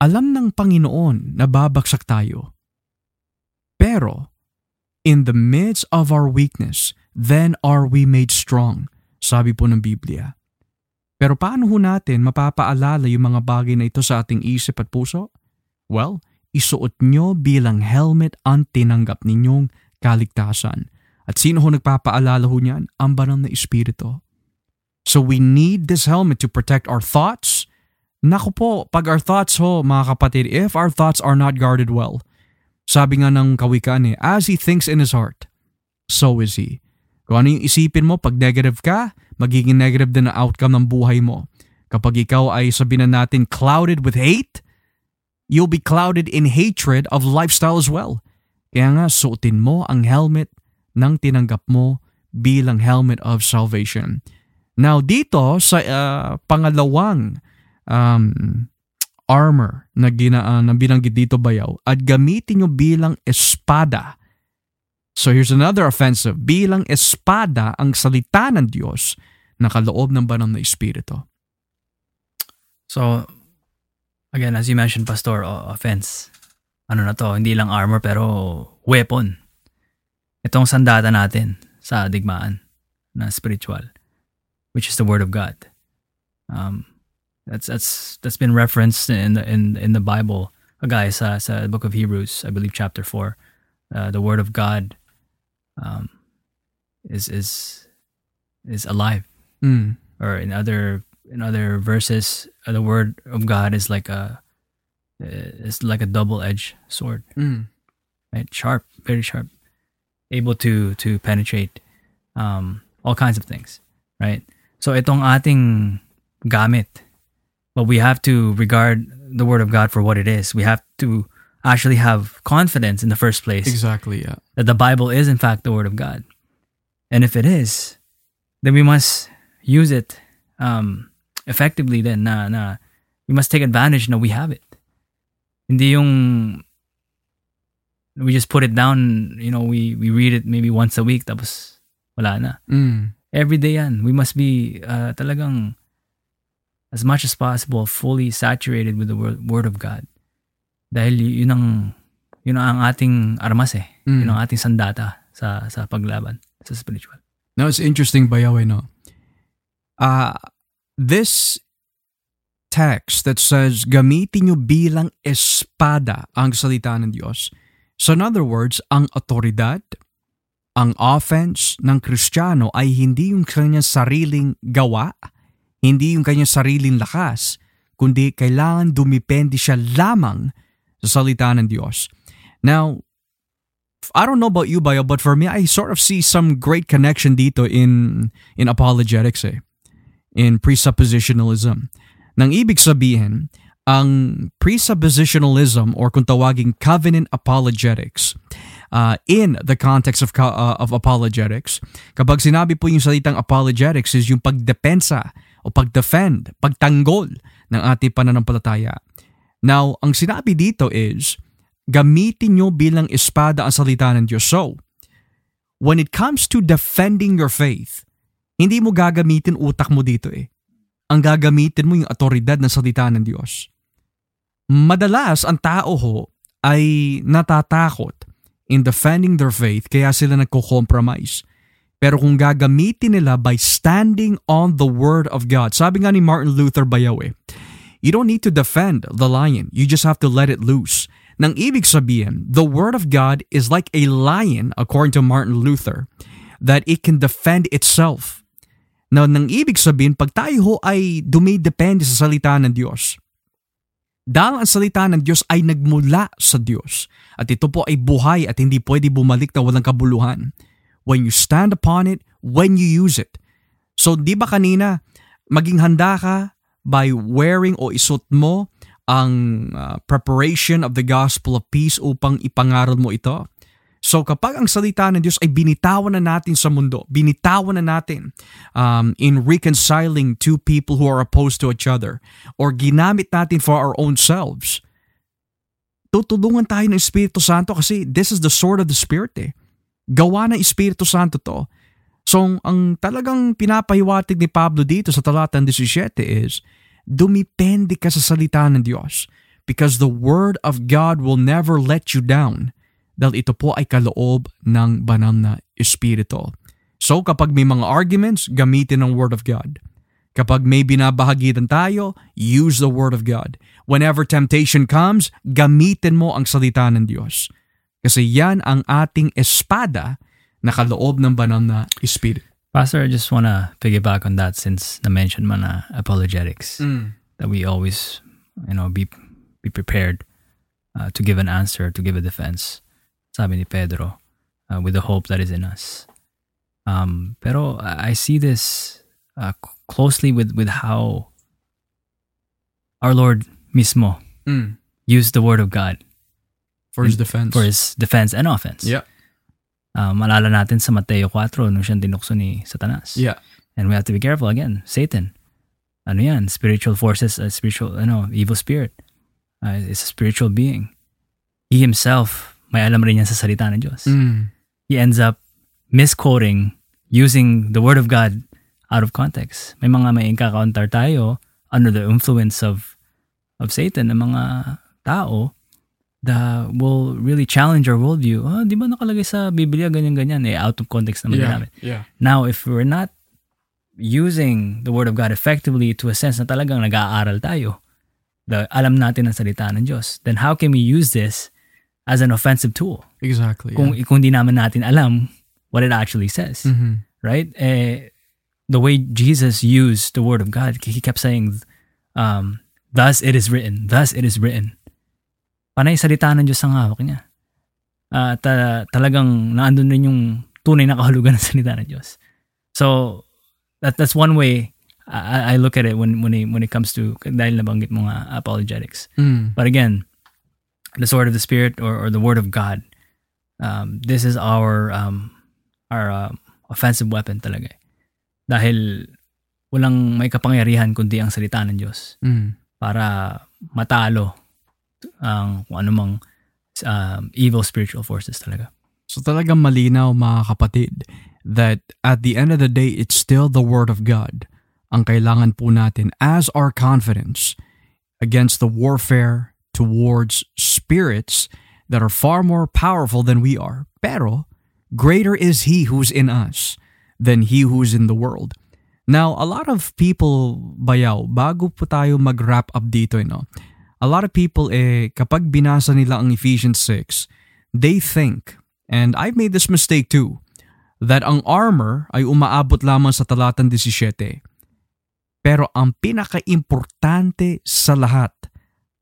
alam ng Panginoon na babagsak tayo. Pero, in the midst of our weakness, then are we made strong, sabi po ng Biblia. Pero paano ho natin mapapaalala yung mga bagay na ito sa ating isip at puso? Well, isuot nyo bilang helmet ang tinanggap ninyong kaligtasan. At sino ho nagpapaalala ho niyan? Ang banal na Espiritu. So we need this helmet to protect our thoughts. Naku po, pag our thoughts ho, mga kapatid, if our thoughts are not guarded well, sabi nga ng kawikaan eh, as he thinks in his heart, so is he. Kung ano yung isipin mo, pag negative ka, magiging negative din ang outcome ng buhay mo. Kapag ikaw ay sabihin na natin clouded with hate, you'll be clouded in hatred of lifestyle as well. Kaya nga, suotin mo ang helmet ng tinanggap mo bilang helmet of salvation. Now dito sa uh, pangalawang um, armor na, gina, uh, na binanggit dito bayaw at gamitin nyo bilang espada. So here's another offensive. Bilang espada ang salita ng Diyos na kaloob ng banal na Espiritu. So, again, as you mentioned, Pastor, offense. Ano na to, hindi lang armor pero weapon. Itong sandata natin sa digmaan na spiritual, which is the Word of God. Um, that's that's that's been referenced in the in in the Bible. Uh, guys, sa sa book of Hebrews, I believe chapter four, uh, the Word of God um, is is is alive. Mm. or in other in other verses uh, the word of god is like a it's like a double-edged sword. Mm. right? Sharp very sharp. Able to to penetrate um all kinds of things. Right? So itong ating gamit but we have to regard the word of god for what it is we have to actually have confidence in the first place Exactly, yeah. that the Bible is in fact the Word of God. And if it is, then we must use it um, effectively then na, na we must take advantage na we have it. Hindi yung we just put it down, you know, we, we read it maybe once a week tapos wala na. Mm. Every day yan. We must be uh, talagang as much as possible fully saturated with the word, word of God. Dahil yun ang yun ang ating armas eh. Mm. Yun ang ating sandata sa sa paglaban sa spiritual. Now it's interesting, Bayaw, no? Uh, this text that says, gamitin nyo bilang espada ang salita ng Diyos. So in other words, ang otoridad, ang offense ng Kristiyano ay hindi yung kanyang sariling gawa, hindi yung kanyang sariling lakas, kundi kailangan dumipende siya lamang sa salita ng Diyos. Now, I don't know about you, Bayo, but for me, I sort of see some great connection dito in in apologetics eh. In presuppositionalism. Nang ibig sabihin, ang presuppositionalism or kung tawaging covenant apologetics uh, in the context of, uh, of apologetics, kapag sinabi po yung salitang apologetics is yung pagdepensa o pagdefend, pagtanggol ng ating pananampalataya. Now, ang sinabi dito is, gamitin nyo bilang espada ang salita ng Diyos. So, when it comes to defending your faith, hindi mo gagamitin utak mo dito eh. Ang gagamitin mo yung otoridad ng salita ng Diyos. Madalas, ang tao ho ay natatakot in defending their faith kaya sila nagko-compromise. Pero kung gagamitin nila by standing on the Word of God, sabi nga ni Martin Luther Bayaw eh, you don't need to defend the lion, you just have to let it loose. Nang ibig sabihin, the Word of God is like a lion, according to Martin Luther, that it can defend itself. Now, nang ibig sabihin, pag tayo ho ay dumidepende sa salita ng Diyos, dahil ang salita ng Diyos ay nagmula sa Diyos at ito po ay buhay at hindi pwede bumalik na walang kabuluhan. When you stand upon it, when you use it. So di ba kanina, maging handa ka by wearing o isuot mo ang uh, preparation of the gospel of peace upang ipangaral mo ito. So kapag ang salita ng Diyos ay binitawan na natin sa mundo, binitawan na natin um, in reconciling two people who are opposed to each other, or ginamit natin for our own selves, tutulungan tayo ng Espiritu Santo kasi this is the sword of the Spirit eh. Gawa ng Espiritu Santo to. So ang talagang pinapahiwatig ni Pablo dito sa talatang 17 is, dumipende ka sa salita ng Diyos because the Word of God will never let you down dahil ito po ay kaloob ng banal na Espiritu. So kapag may mga arguments, gamitin ang Word of God. Kapag may binabahagitan tayo, use the Word of God. Whenever temptation comes, gamitin mo ang salita ng Diyos. Kasi yan ang ating espada na kaloob ng banal na Espiritu. Pastor, I just want to piggyback on that since na-mention mo na apologetics. That we always, you know, be be prepared uh, to give an answer, to give a defense. Sabi ni Pedro, uh, with the hope that is in us. Um, pero I see this uh, closely with, with how our Lord mismo used the word of God For his defense. for his defense and offense. Yeah. Uh, malala natin sa Mateo 4 nung siyang dinukso ni Satanas. Yeah. And we have to be careful again. Satan ano yan, spiritual forces, uh, spiritual, ano, evil spirit. Uh, is a spiritual being. He himself, may alam rin yan sa salita ng Diyos. Mm. He ends up misquoting using the word of God out of context. May mga may encounter tayo under the influence of of Satan, ng mga tao that will really challenge our worldview. Oh, di ba nakalagay sa Biblia ganyan-ganyan? Eh, out of context naman Yeah. ginamit. Yeah. Now, if we're not using the Word of God effectively to a sense na talagang nag-aaral tayo, the, alam natin ang salita ng Diyos, then how can we use this as an offensive tool? Exactly. Kung, kung di naman natin alam what it actually says, Mhm. right? Eh, the way Jesus used the Word of God, he kept saying, um, thus it is written, thus it is written. Panay salita ng Diyos ang hawak niya. At ah, talagang naandun rin yung tunay na kahulugan ng salita ng Diyos. So, that that's one way I, I look at it when when it, when it comes to dahil nabanggit mo nga apologetics. Mm. But again, the sword of the spirit or, or the word of God, um, this is our um, our um, offensive weapon talaga. Dahil walang may kapangyarihan kundi ang salita ng Diyos Mm. para matalo ang kung anumang um, evil spiritual forces talaga. So talagang malinaw mga kapatid that at the end of the day, it's still the Word of God ang kailangan po natin as our confidence against the warfare towards spirits that are far more powerful than we are. Pero greater is He who's in us than He who's in the world. Now, a lot of people, bayaw, bago po tayo mag-wrap up dito, you know, a lot of people, eh, kapag binasa nila ang Ephesians 6, they think, and I've made this mistake too, that ang armor ay umaabot lamang sa talatang 17. Pero ang pinaka-importante sa lahat,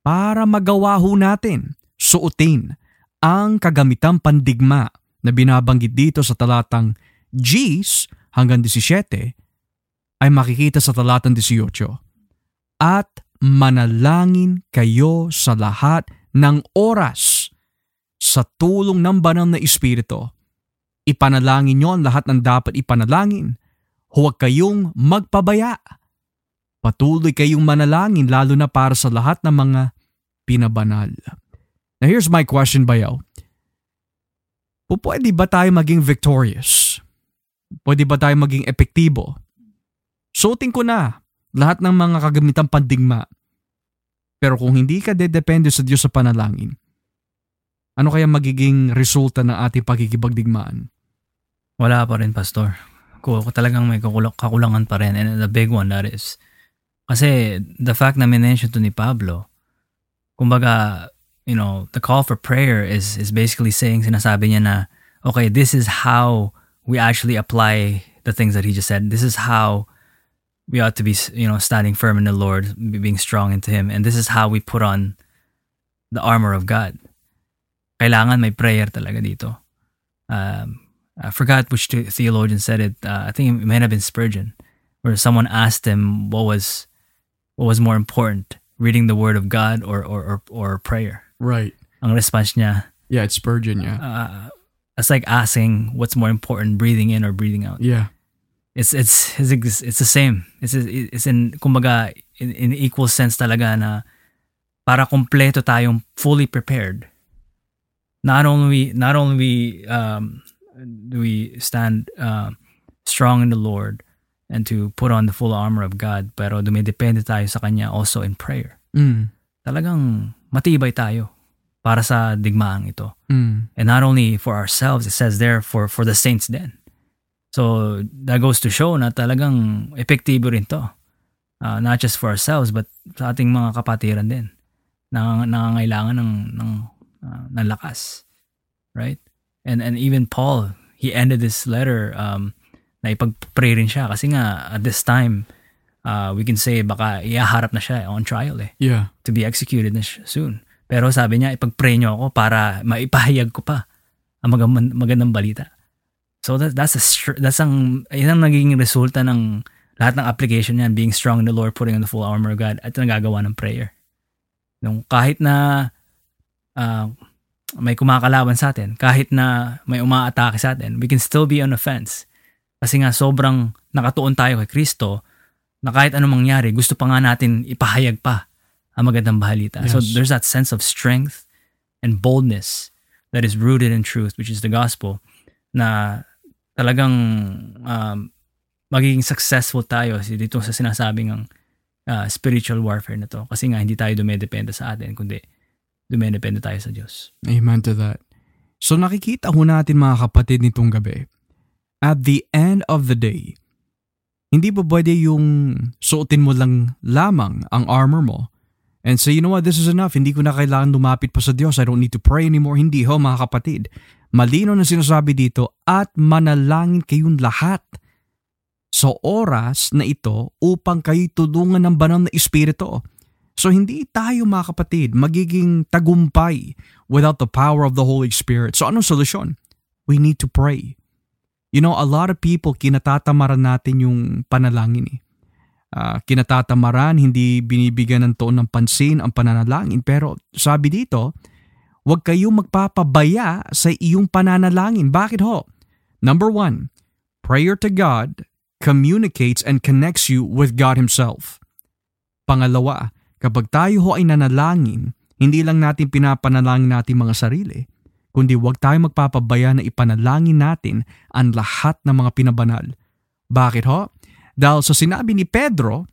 para magawa ho natin, suotin ang kagamitang pandigma na binabanggit dito sa talatang Gs hanggang 17 ay makikita sa talatang 18. At manalangin kayo sa lahat ng oras sa tulong ng banal na Espiritu. Ipanalangin nyo ang lahat ng dapat ipanalangin. Huwag kayong magpabaya. Patuloy kayong manalangin lalo na para sa lahat ng mga pinabanal. Now here's my question, Bayaw. Po pwede ba tayo maging victorious? Pwede ba tayo maging epektibo? Suotin ko na lahat ng mga kagamitang pandigma. Pero kung hindi ka dedepende sa Diyos sa panalangin, ano kaya magiging resulta ng ating pagkikipagdigmaan? Wala pa rin, Pastor. Ko talagang may kakul- kakulangan pa rin. And the big one that is, kasi the fact na minention to ni Pablo, kumbaga, you know, the call for prayer is is basically saying, sinasabi niya na, okay, this is how we actually apply the things that he just said. This is how we ought to be, you know, standing firm in the Lord, being strong into Him. And this is how we put on the armor of God. Kailangan may prayer talaga dito. Um, I forgot which theologian said it. Uh, I think it might have been Spurgeon, where someone asked him what was what was more important, reading the Word of God or or or, or prayer. Right. Ang response niya, Yeah, it's Spurgeon, yeah. uh, it's like asking what's more important, breathing in or breathing out. Yeah. It's it's it's, it's the same. It's it's in kumbaga in, in equal sense talaga na para kompleto tayong fully prepared. Not only not only um, do we stand uh, strong in the Lord and to put on the full armor of God, pero dumidepende tayo sa Kanya also in prayer. Mm. Talagang matibay tayo para sa digmaang ito. Mm. And not only for ourselves, it says there for for the saints din. So that goes to show na talagang epektibo rin to. Uh, not just for ourselves but sa ating mga kapatiran din. Nang nangangailangan ng ng uh, ng lakas. Right? And and even Paul, he ended this letter um na ipag-pray rin siya kasi nga at this time uh, we can say baka ihaharap na siya on trial eh Yeah. to be executed na siya soon. Pero sabi niya, ipag-pray niyo ako para maipahayag ko pa ang magandang balita. So that, that's a that's ang yun ang naging resulta ng lahat ng application niyan, being strong in the Lord, putting on the full armor of God, at nagagawa ng prayer. Nung kahit na ah, may kumakalaban sa atin, kahit na may umaatake sa atin, we can still be on offense. Kasi nga sobrang nakatuon tayo kay Kristo na kahit anong mangyari, gusto pa nga natin ipahayag pa ang magandang balita. So Yes. there's that sense of strength and boldness that is rooted in truth, which is the gospel, na talagang um, magiging successful tayo dito sa sinasabing ang uh, spiritual warfare na to. Kasi nga, hindi tayo dumedepende sa atin, kundi dumedepende tayo sa Diyos. Amen to that. So nakikita ho natin mga kapatid nitong gabi, at the end of the day, hindi ba pwede yung suotin mo lang lamang ang armor mo and say, you know what, this is enough. Hindi ko na kailangan lumapit pa sa Diyos. I don't need to pray anymore. Hindi ho mga kapatid. Malino na sinasabi dito at manalangin kayong lahat sa oras na ito upang kayo tulungan ng banal na Espiritu. So hindi tayo mga kapatid magiging tagumpay without the power of the Holy Spirit. So anong solusyon? We need to pray. You know, a lot of people kinatatamaran natin yung panalangin eh. Ah, kinatatamaran, hindi binibigyan ng toon ng pansin ang pananalangin. Pero sabi dito, huwag kayong magpapabaya sa iyong pananalangin. Bakit ho? Number one, prayer to God communicates and connects you with God Himself. Pangalawa, kapag tayo ho ay nanalangin, hindi lang natin pinapanalangin natin mga sarili, kundi huwag tayo magpapabaya na ipanalangin natin ang lahat ng mga pinabanal. Bakit ho? Dahil sa sinabi ni Pedro,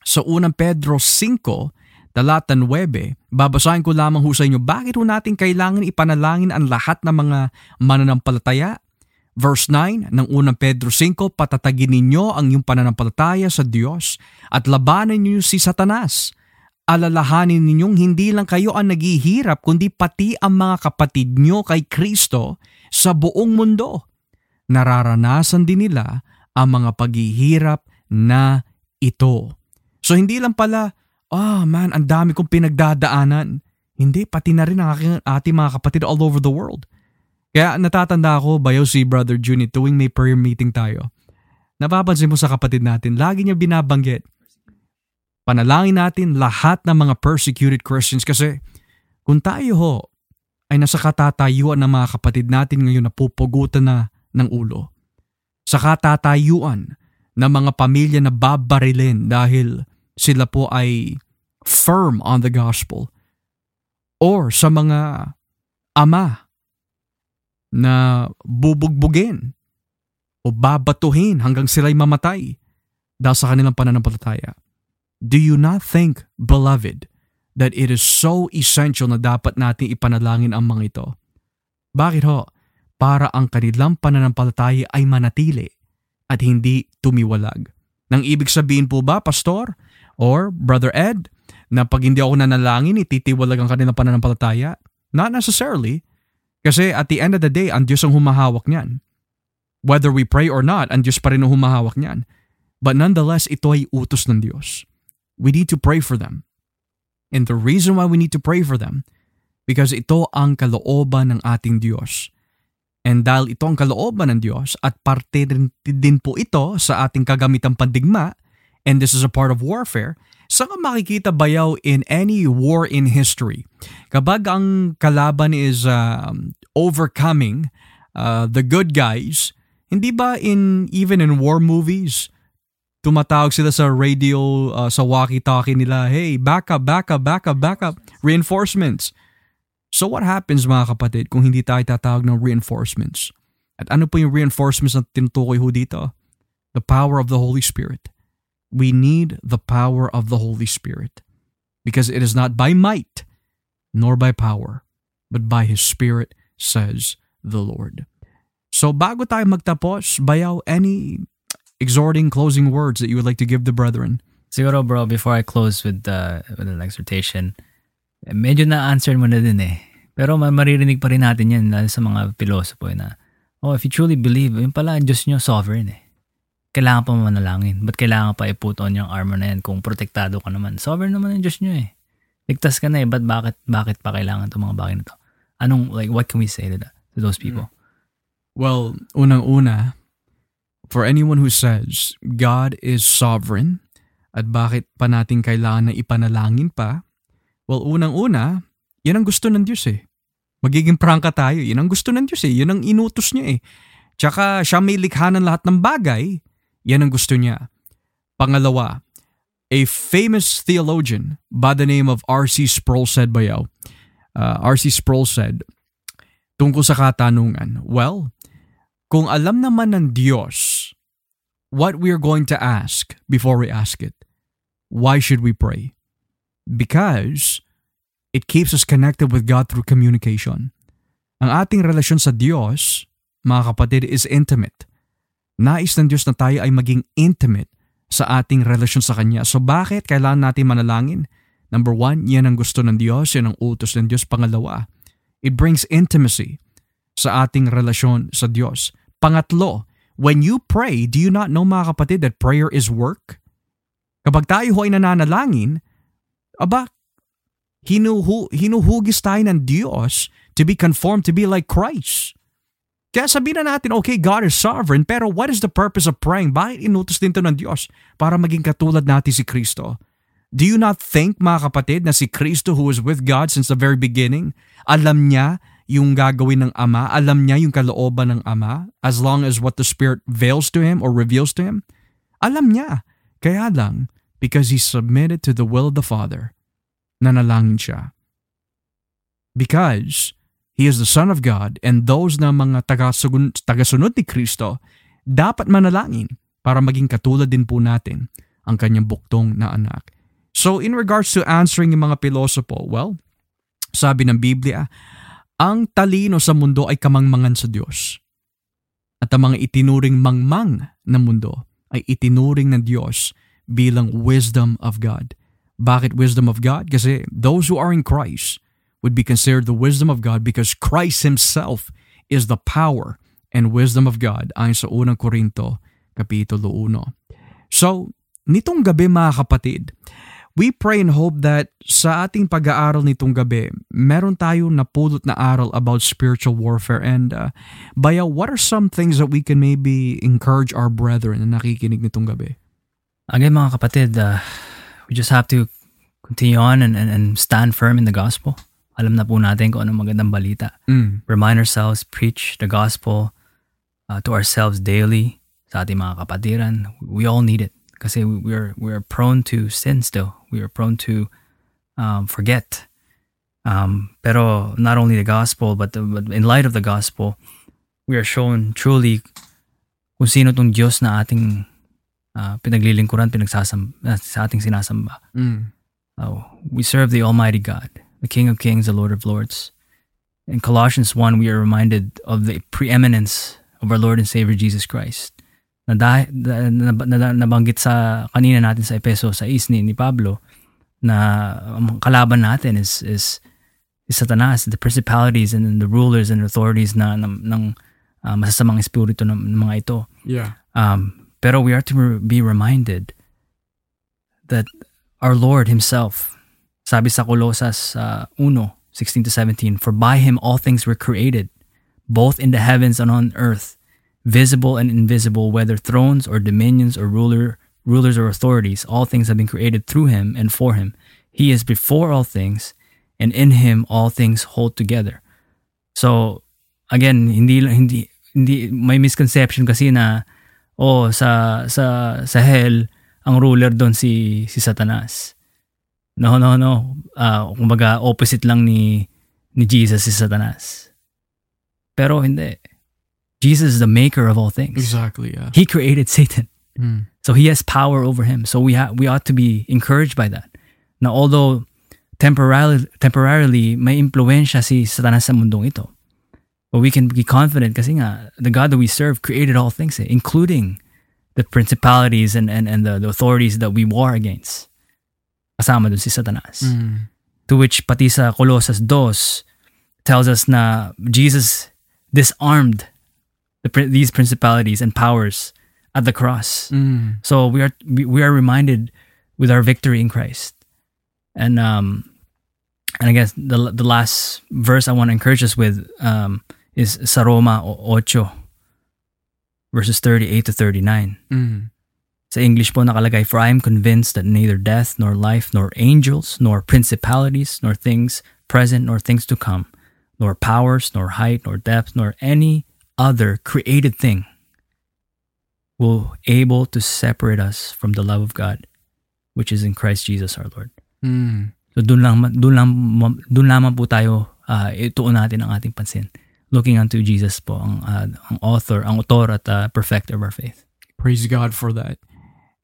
sa unang Pedro 5, talata 9, babasahin ko lamang ho sa inyo, bakit ho natin kailangan ipanalangin ang lahat ng mga mananampalataya? Verse 9 ng unang Pedro 5, patatagin ninyo ang iyong pananampalataya sa Diyos at labanan ninyo si Satanas. Alalahanin ninyong hindi lang kayo ang naghihirap kundi pati ang mga kapatid nyo kay Kristo sa buong mundo. Nararanasan din nila ang mga paghihirap na ito. So hindi lang pala, ah man, ang dami kong pinagdadaanan. Hindi, pati na rin ang aking, ating mga kapatid all over the world. Kaya natatanda ako, bayo si Brother Juni, tuwing may prayer meeting tayo. Napapansin mo sa kapatid natin, lagi niya binabanggit, panalangin natin lahat ng mga persecuted Christians kasi kung tayo ho ay nasa katatayuan ng mga kapatid natin ngayon na pupugutan na ng ulo. Sa katatayuan ng mga pamilya na babarilin dahil sila po ay firm on the gospel. Or sa mga ama na bubugbugin o babatuhin hanggang sila'y mamatay dahil sa kanilang pananampalataya. Do you not think, beloved, that it is so essential na dapat natin ipanalangin ang mga ito? Bakit ho? Para ang kanilang pananampalataya ay manatili at hindi tumiwalag. Nang ibig sabihin po ba, Pastor or Brother Ed, na pag hindi ako nanalangin, ititiwalag ang kanilang pananampalataya? Not necessarily. Kasi at the end of the day, ang Diyos ang humahawak niyan. Whether we pray or not, ang Diyos pa rin ang humahawak niyan. But nonetheless, ito ay utos ng Diyos. We need to pray for them. And the reason why we need to pray for them, because ito ang kalooban ng ating Diyos. And dahil ito ang kalooban ng Diyos at parte din po ito sa ating kagamitang pandigma, and this is a part of warfare, saan ka makikita bayaw in any war in history? Kapag ang kalaban is um, overcoming uh, the good guys, hindi ba in even in war movies, tumatawag sila sa radio, uh, sa walkie-talkie nila, hey, back up, back up, back up, back up, reinforcements. So what happens mga kapatid kung hindi tayo tatawag ng reinforcements? At ano po yung reinforcements na tinutukoy ho dito? The power of the Holy Spirit. We need the power of the Holy Spirit. Because it is not by might, nor by power, but by His Spirit, says the Lord. So bago tayo magtapos, bayaw, any exhorting closing words that you would like to give the brethren? Siguro bro, before I close with the with an exhortation, medyo na-answer mo na din eh. Pero ma- maririnig pa rin natin yan lalo sa mga pilosopo eh, na, oh, if you truly believe, yun pala, ang Diyos nyo sovereign eh. Kailangan pa manalangin. Ba't kailangan pa i-put on yung armor na yan kung protektado ka naman? Sovereign naman ang Diyos nyo eh. Ligtas ka na eh. Ba't bakit, bakit pa kailangan itong mga bagay na to? Anong, like, what can we say to, that, to those people? Well, unang-una, for anyone who says God is sovereign at bakit pa natin kailangan na ipanalangin pa, well, unang-una, yan ang gusto ng Diyos eh. Magiging prangka tayo, yan ang gusto ng Diyos eh. Yan ang inutos niya eh. Tsaka siya may likha ng lahat ng bagay, yan ang gusto niya. Pangalawa, a famous theologian by the name of R.C. Sproul said bayaw, uh, R.C. Sproul said, tungkol sa katanungan, well, kung alam naman ng Diyos what we are going to ask before we ask it, why should we pray? Because it keeps us connected with God through communication. Ang ating relasyon sa Diyos, mga kapatid, is intimate. Nais ng Diyos na tayo ay maging intimate sa ating relasyon sa Kanya. So bakit kailangan natin manalangin? Number one, yan ang gusto ng Diyos, yan ang utos ng Diyos. Pangalawa, it brings intimacy sa ating relasyon sa Diyos. Pangatlo, when you pray, do you not know mga kapatid that prayer is work? Kapag tayo ho ay nananalangin, aba, hinuhu, hinuhugis tayo ng Diyos to be conformed to be like Christ. Kaya sabihin na natin, okay, God is sovereign, pero what is the purpose of praying? Bakit inutos din to ng Diyos? Para maging katulad natin si Kristo. Do you not think, mga kapatid, na si Kristo who was with God since the very beginning, alam niya yung gagawin ng Ama, alam niya yung kalooban ng Ama, as long as what the Spirit veils to Him or reveals to Him? Alam niya. Kaya lang, because He submitted to the will of the Father, nanalangin siya. Because He is the Son of God and those na mga tagasunod, tagasunod ni Kristo dapat manalangin para maging katulad din po natin ang kanyang buktong na anak. So in regards to answering yung mga pilosopo, well, sabi ng Biblia, ang talino sa mundo ay kamangmangan sa Diyos. At ang mga itinuring mangmang na mundo ay itinuring ng Diyos bilang wisdom of God. Bakit wisdom of God? Kasi those who are in Christ, would be considered the wisdom of God because Christ Himself is the power and wisdom of God ayon sa unang Korinto, Kapitulo 1. So, nitong gabi mga kapatid, we pray and hope that sa ating pag-aaral nitong gabi, meron tayo napulot na aral about spiritual warfare and uh, Baya, what are some things that we can maybe encourage our brethren na nakikinig nitong gabi? Again mga kapatid, uh, we just have to continue on and, and, and stand firm in the gospel. Alam na po natin kung anong magandang balita. Mm. Remind ourselves, preach the gospel uh, to ourselves daily sa ating mga kapatiran. We all need it kasi we're we're prone to sin still. We are prone to um, forget. Um, pero not only the gospel, but, the, but in light of the gospel, we are shown truly kung sino tong Diyos na ating uh, pinaglilingkuran, pinagsasamba, sa ating sinasamba. Mm. Uh, we serve the Almighty God the King of Kings, the Lord of Lords. In Colossians 1, we are reminded of the preeminence of our Lord and Savior Jesus Christ. Na, dahil, na, na, nabanggit sa kanina natin sa Epeso sa ni, ni Pablo na ang kalaban natin is, is, is Satanas, the principalities and the rulers and authorities na ng, ng uh, masasamang espiritu ng, ng mga ito. Yeah. Um, pero we are to be reminded that our Lord Himself Sabi sa Colosas uh, 1, 16 to 17, For by him all things were created, both in the heavens and on earth, visible and invisible, whether thrones or dominions or ruler, rulers or authorities, all things have been created through him and for him. He is before all things, and in him all things hold together. So, again, hindi hindi hindi may misconception kasi na oh sa sa sa hell ang ruler doon si si Satanas. No, no, no. Uh, kumbaga, opposite lang ni, ni Jesus si Satanas. Pero hindi. Jesus is the maker of all things. Exactly, yeah. He created Satan. Mm. So he has power over him. So we ha- we ought to be encouraged by that. Now, although temporarily, temporarily may impluensya si Satanas sa mundong ito, but we can be confident kasi nga, the God that we serve created all things, eh, including the principalities and, and, and the, the authorities that we war against kasama dun si Satanas. Mm. To which pati sa Colossus 2 tells us na Jesus disarmed the, these principalities and powers at the cross. Mm. So we are we, are reminded with our victory in Christ. And um and I guess the the last verse I want to encourage us with um is Saroma 8 verses 38 to 39. Mm. Sa English po nakalagay, For I am convinced that neither death, nor life, nor angels, nor principalities, nor things present, nor things to come, nor powers, nor height, nor depth, nor any other created thing will able to separate us from the love of God, which is in Christ Jesus our Lord. Mm. So doon lang doon lang doon lamang po tayo uh, ituon natin ang ating pansin. Looking unto Jesus po ang uh, ang author, ang author at uh, perfecter of our faith. Praise God for that.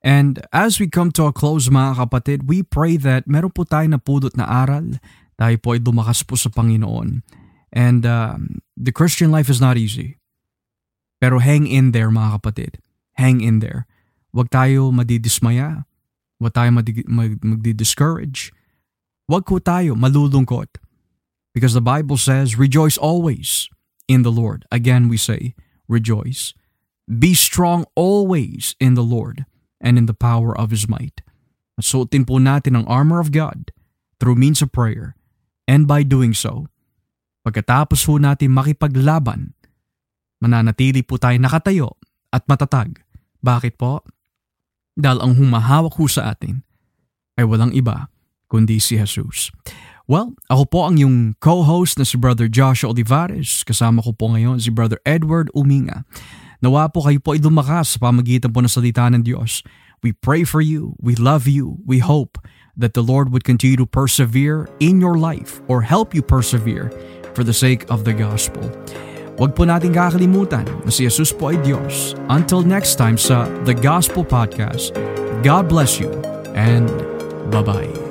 And as we come to a close mga kapatid, we pray that meron po tayo na pudot na aral. Tayo po ay dumakas po sa Panginoon. And um, the Christian life is not easy. Pero hang in there mga kapatid. Hang in there. Huwag tayo madidismaya. Huwag tayo magdi-discourage. Huwag ko tayo malulungkot. Because the Bible says, rejoice always in the Lord. Again, we say, rejoice. Be strong always in the Lord and in the power of His might. Suotin po natin ang armor of God through means of prayer. And by doing so, pagkatapos po natin makipaglaban, mananatili po tayo nakatayo at matatag. Bakit po? Dahil ang humahawak ho sa atin ay walang iba kundi si Jesus. Well, ako po ang yung co-host na si Brother Joshua Olivares. Kasama ko po ngayon si Brother Edward Uminga. Nawa po kayo po ay lumakas sa pamagitan po ng salita ng Diyos. We pray for you. We love you. We hope that the Lord would continue to persevere in your life or help you persevere for the sake of the gospel. Huwag po natin kakalimutan na si Jesus po ay Diyos. Until next time sa The Gospel Podcast, God bless you and bye-bye.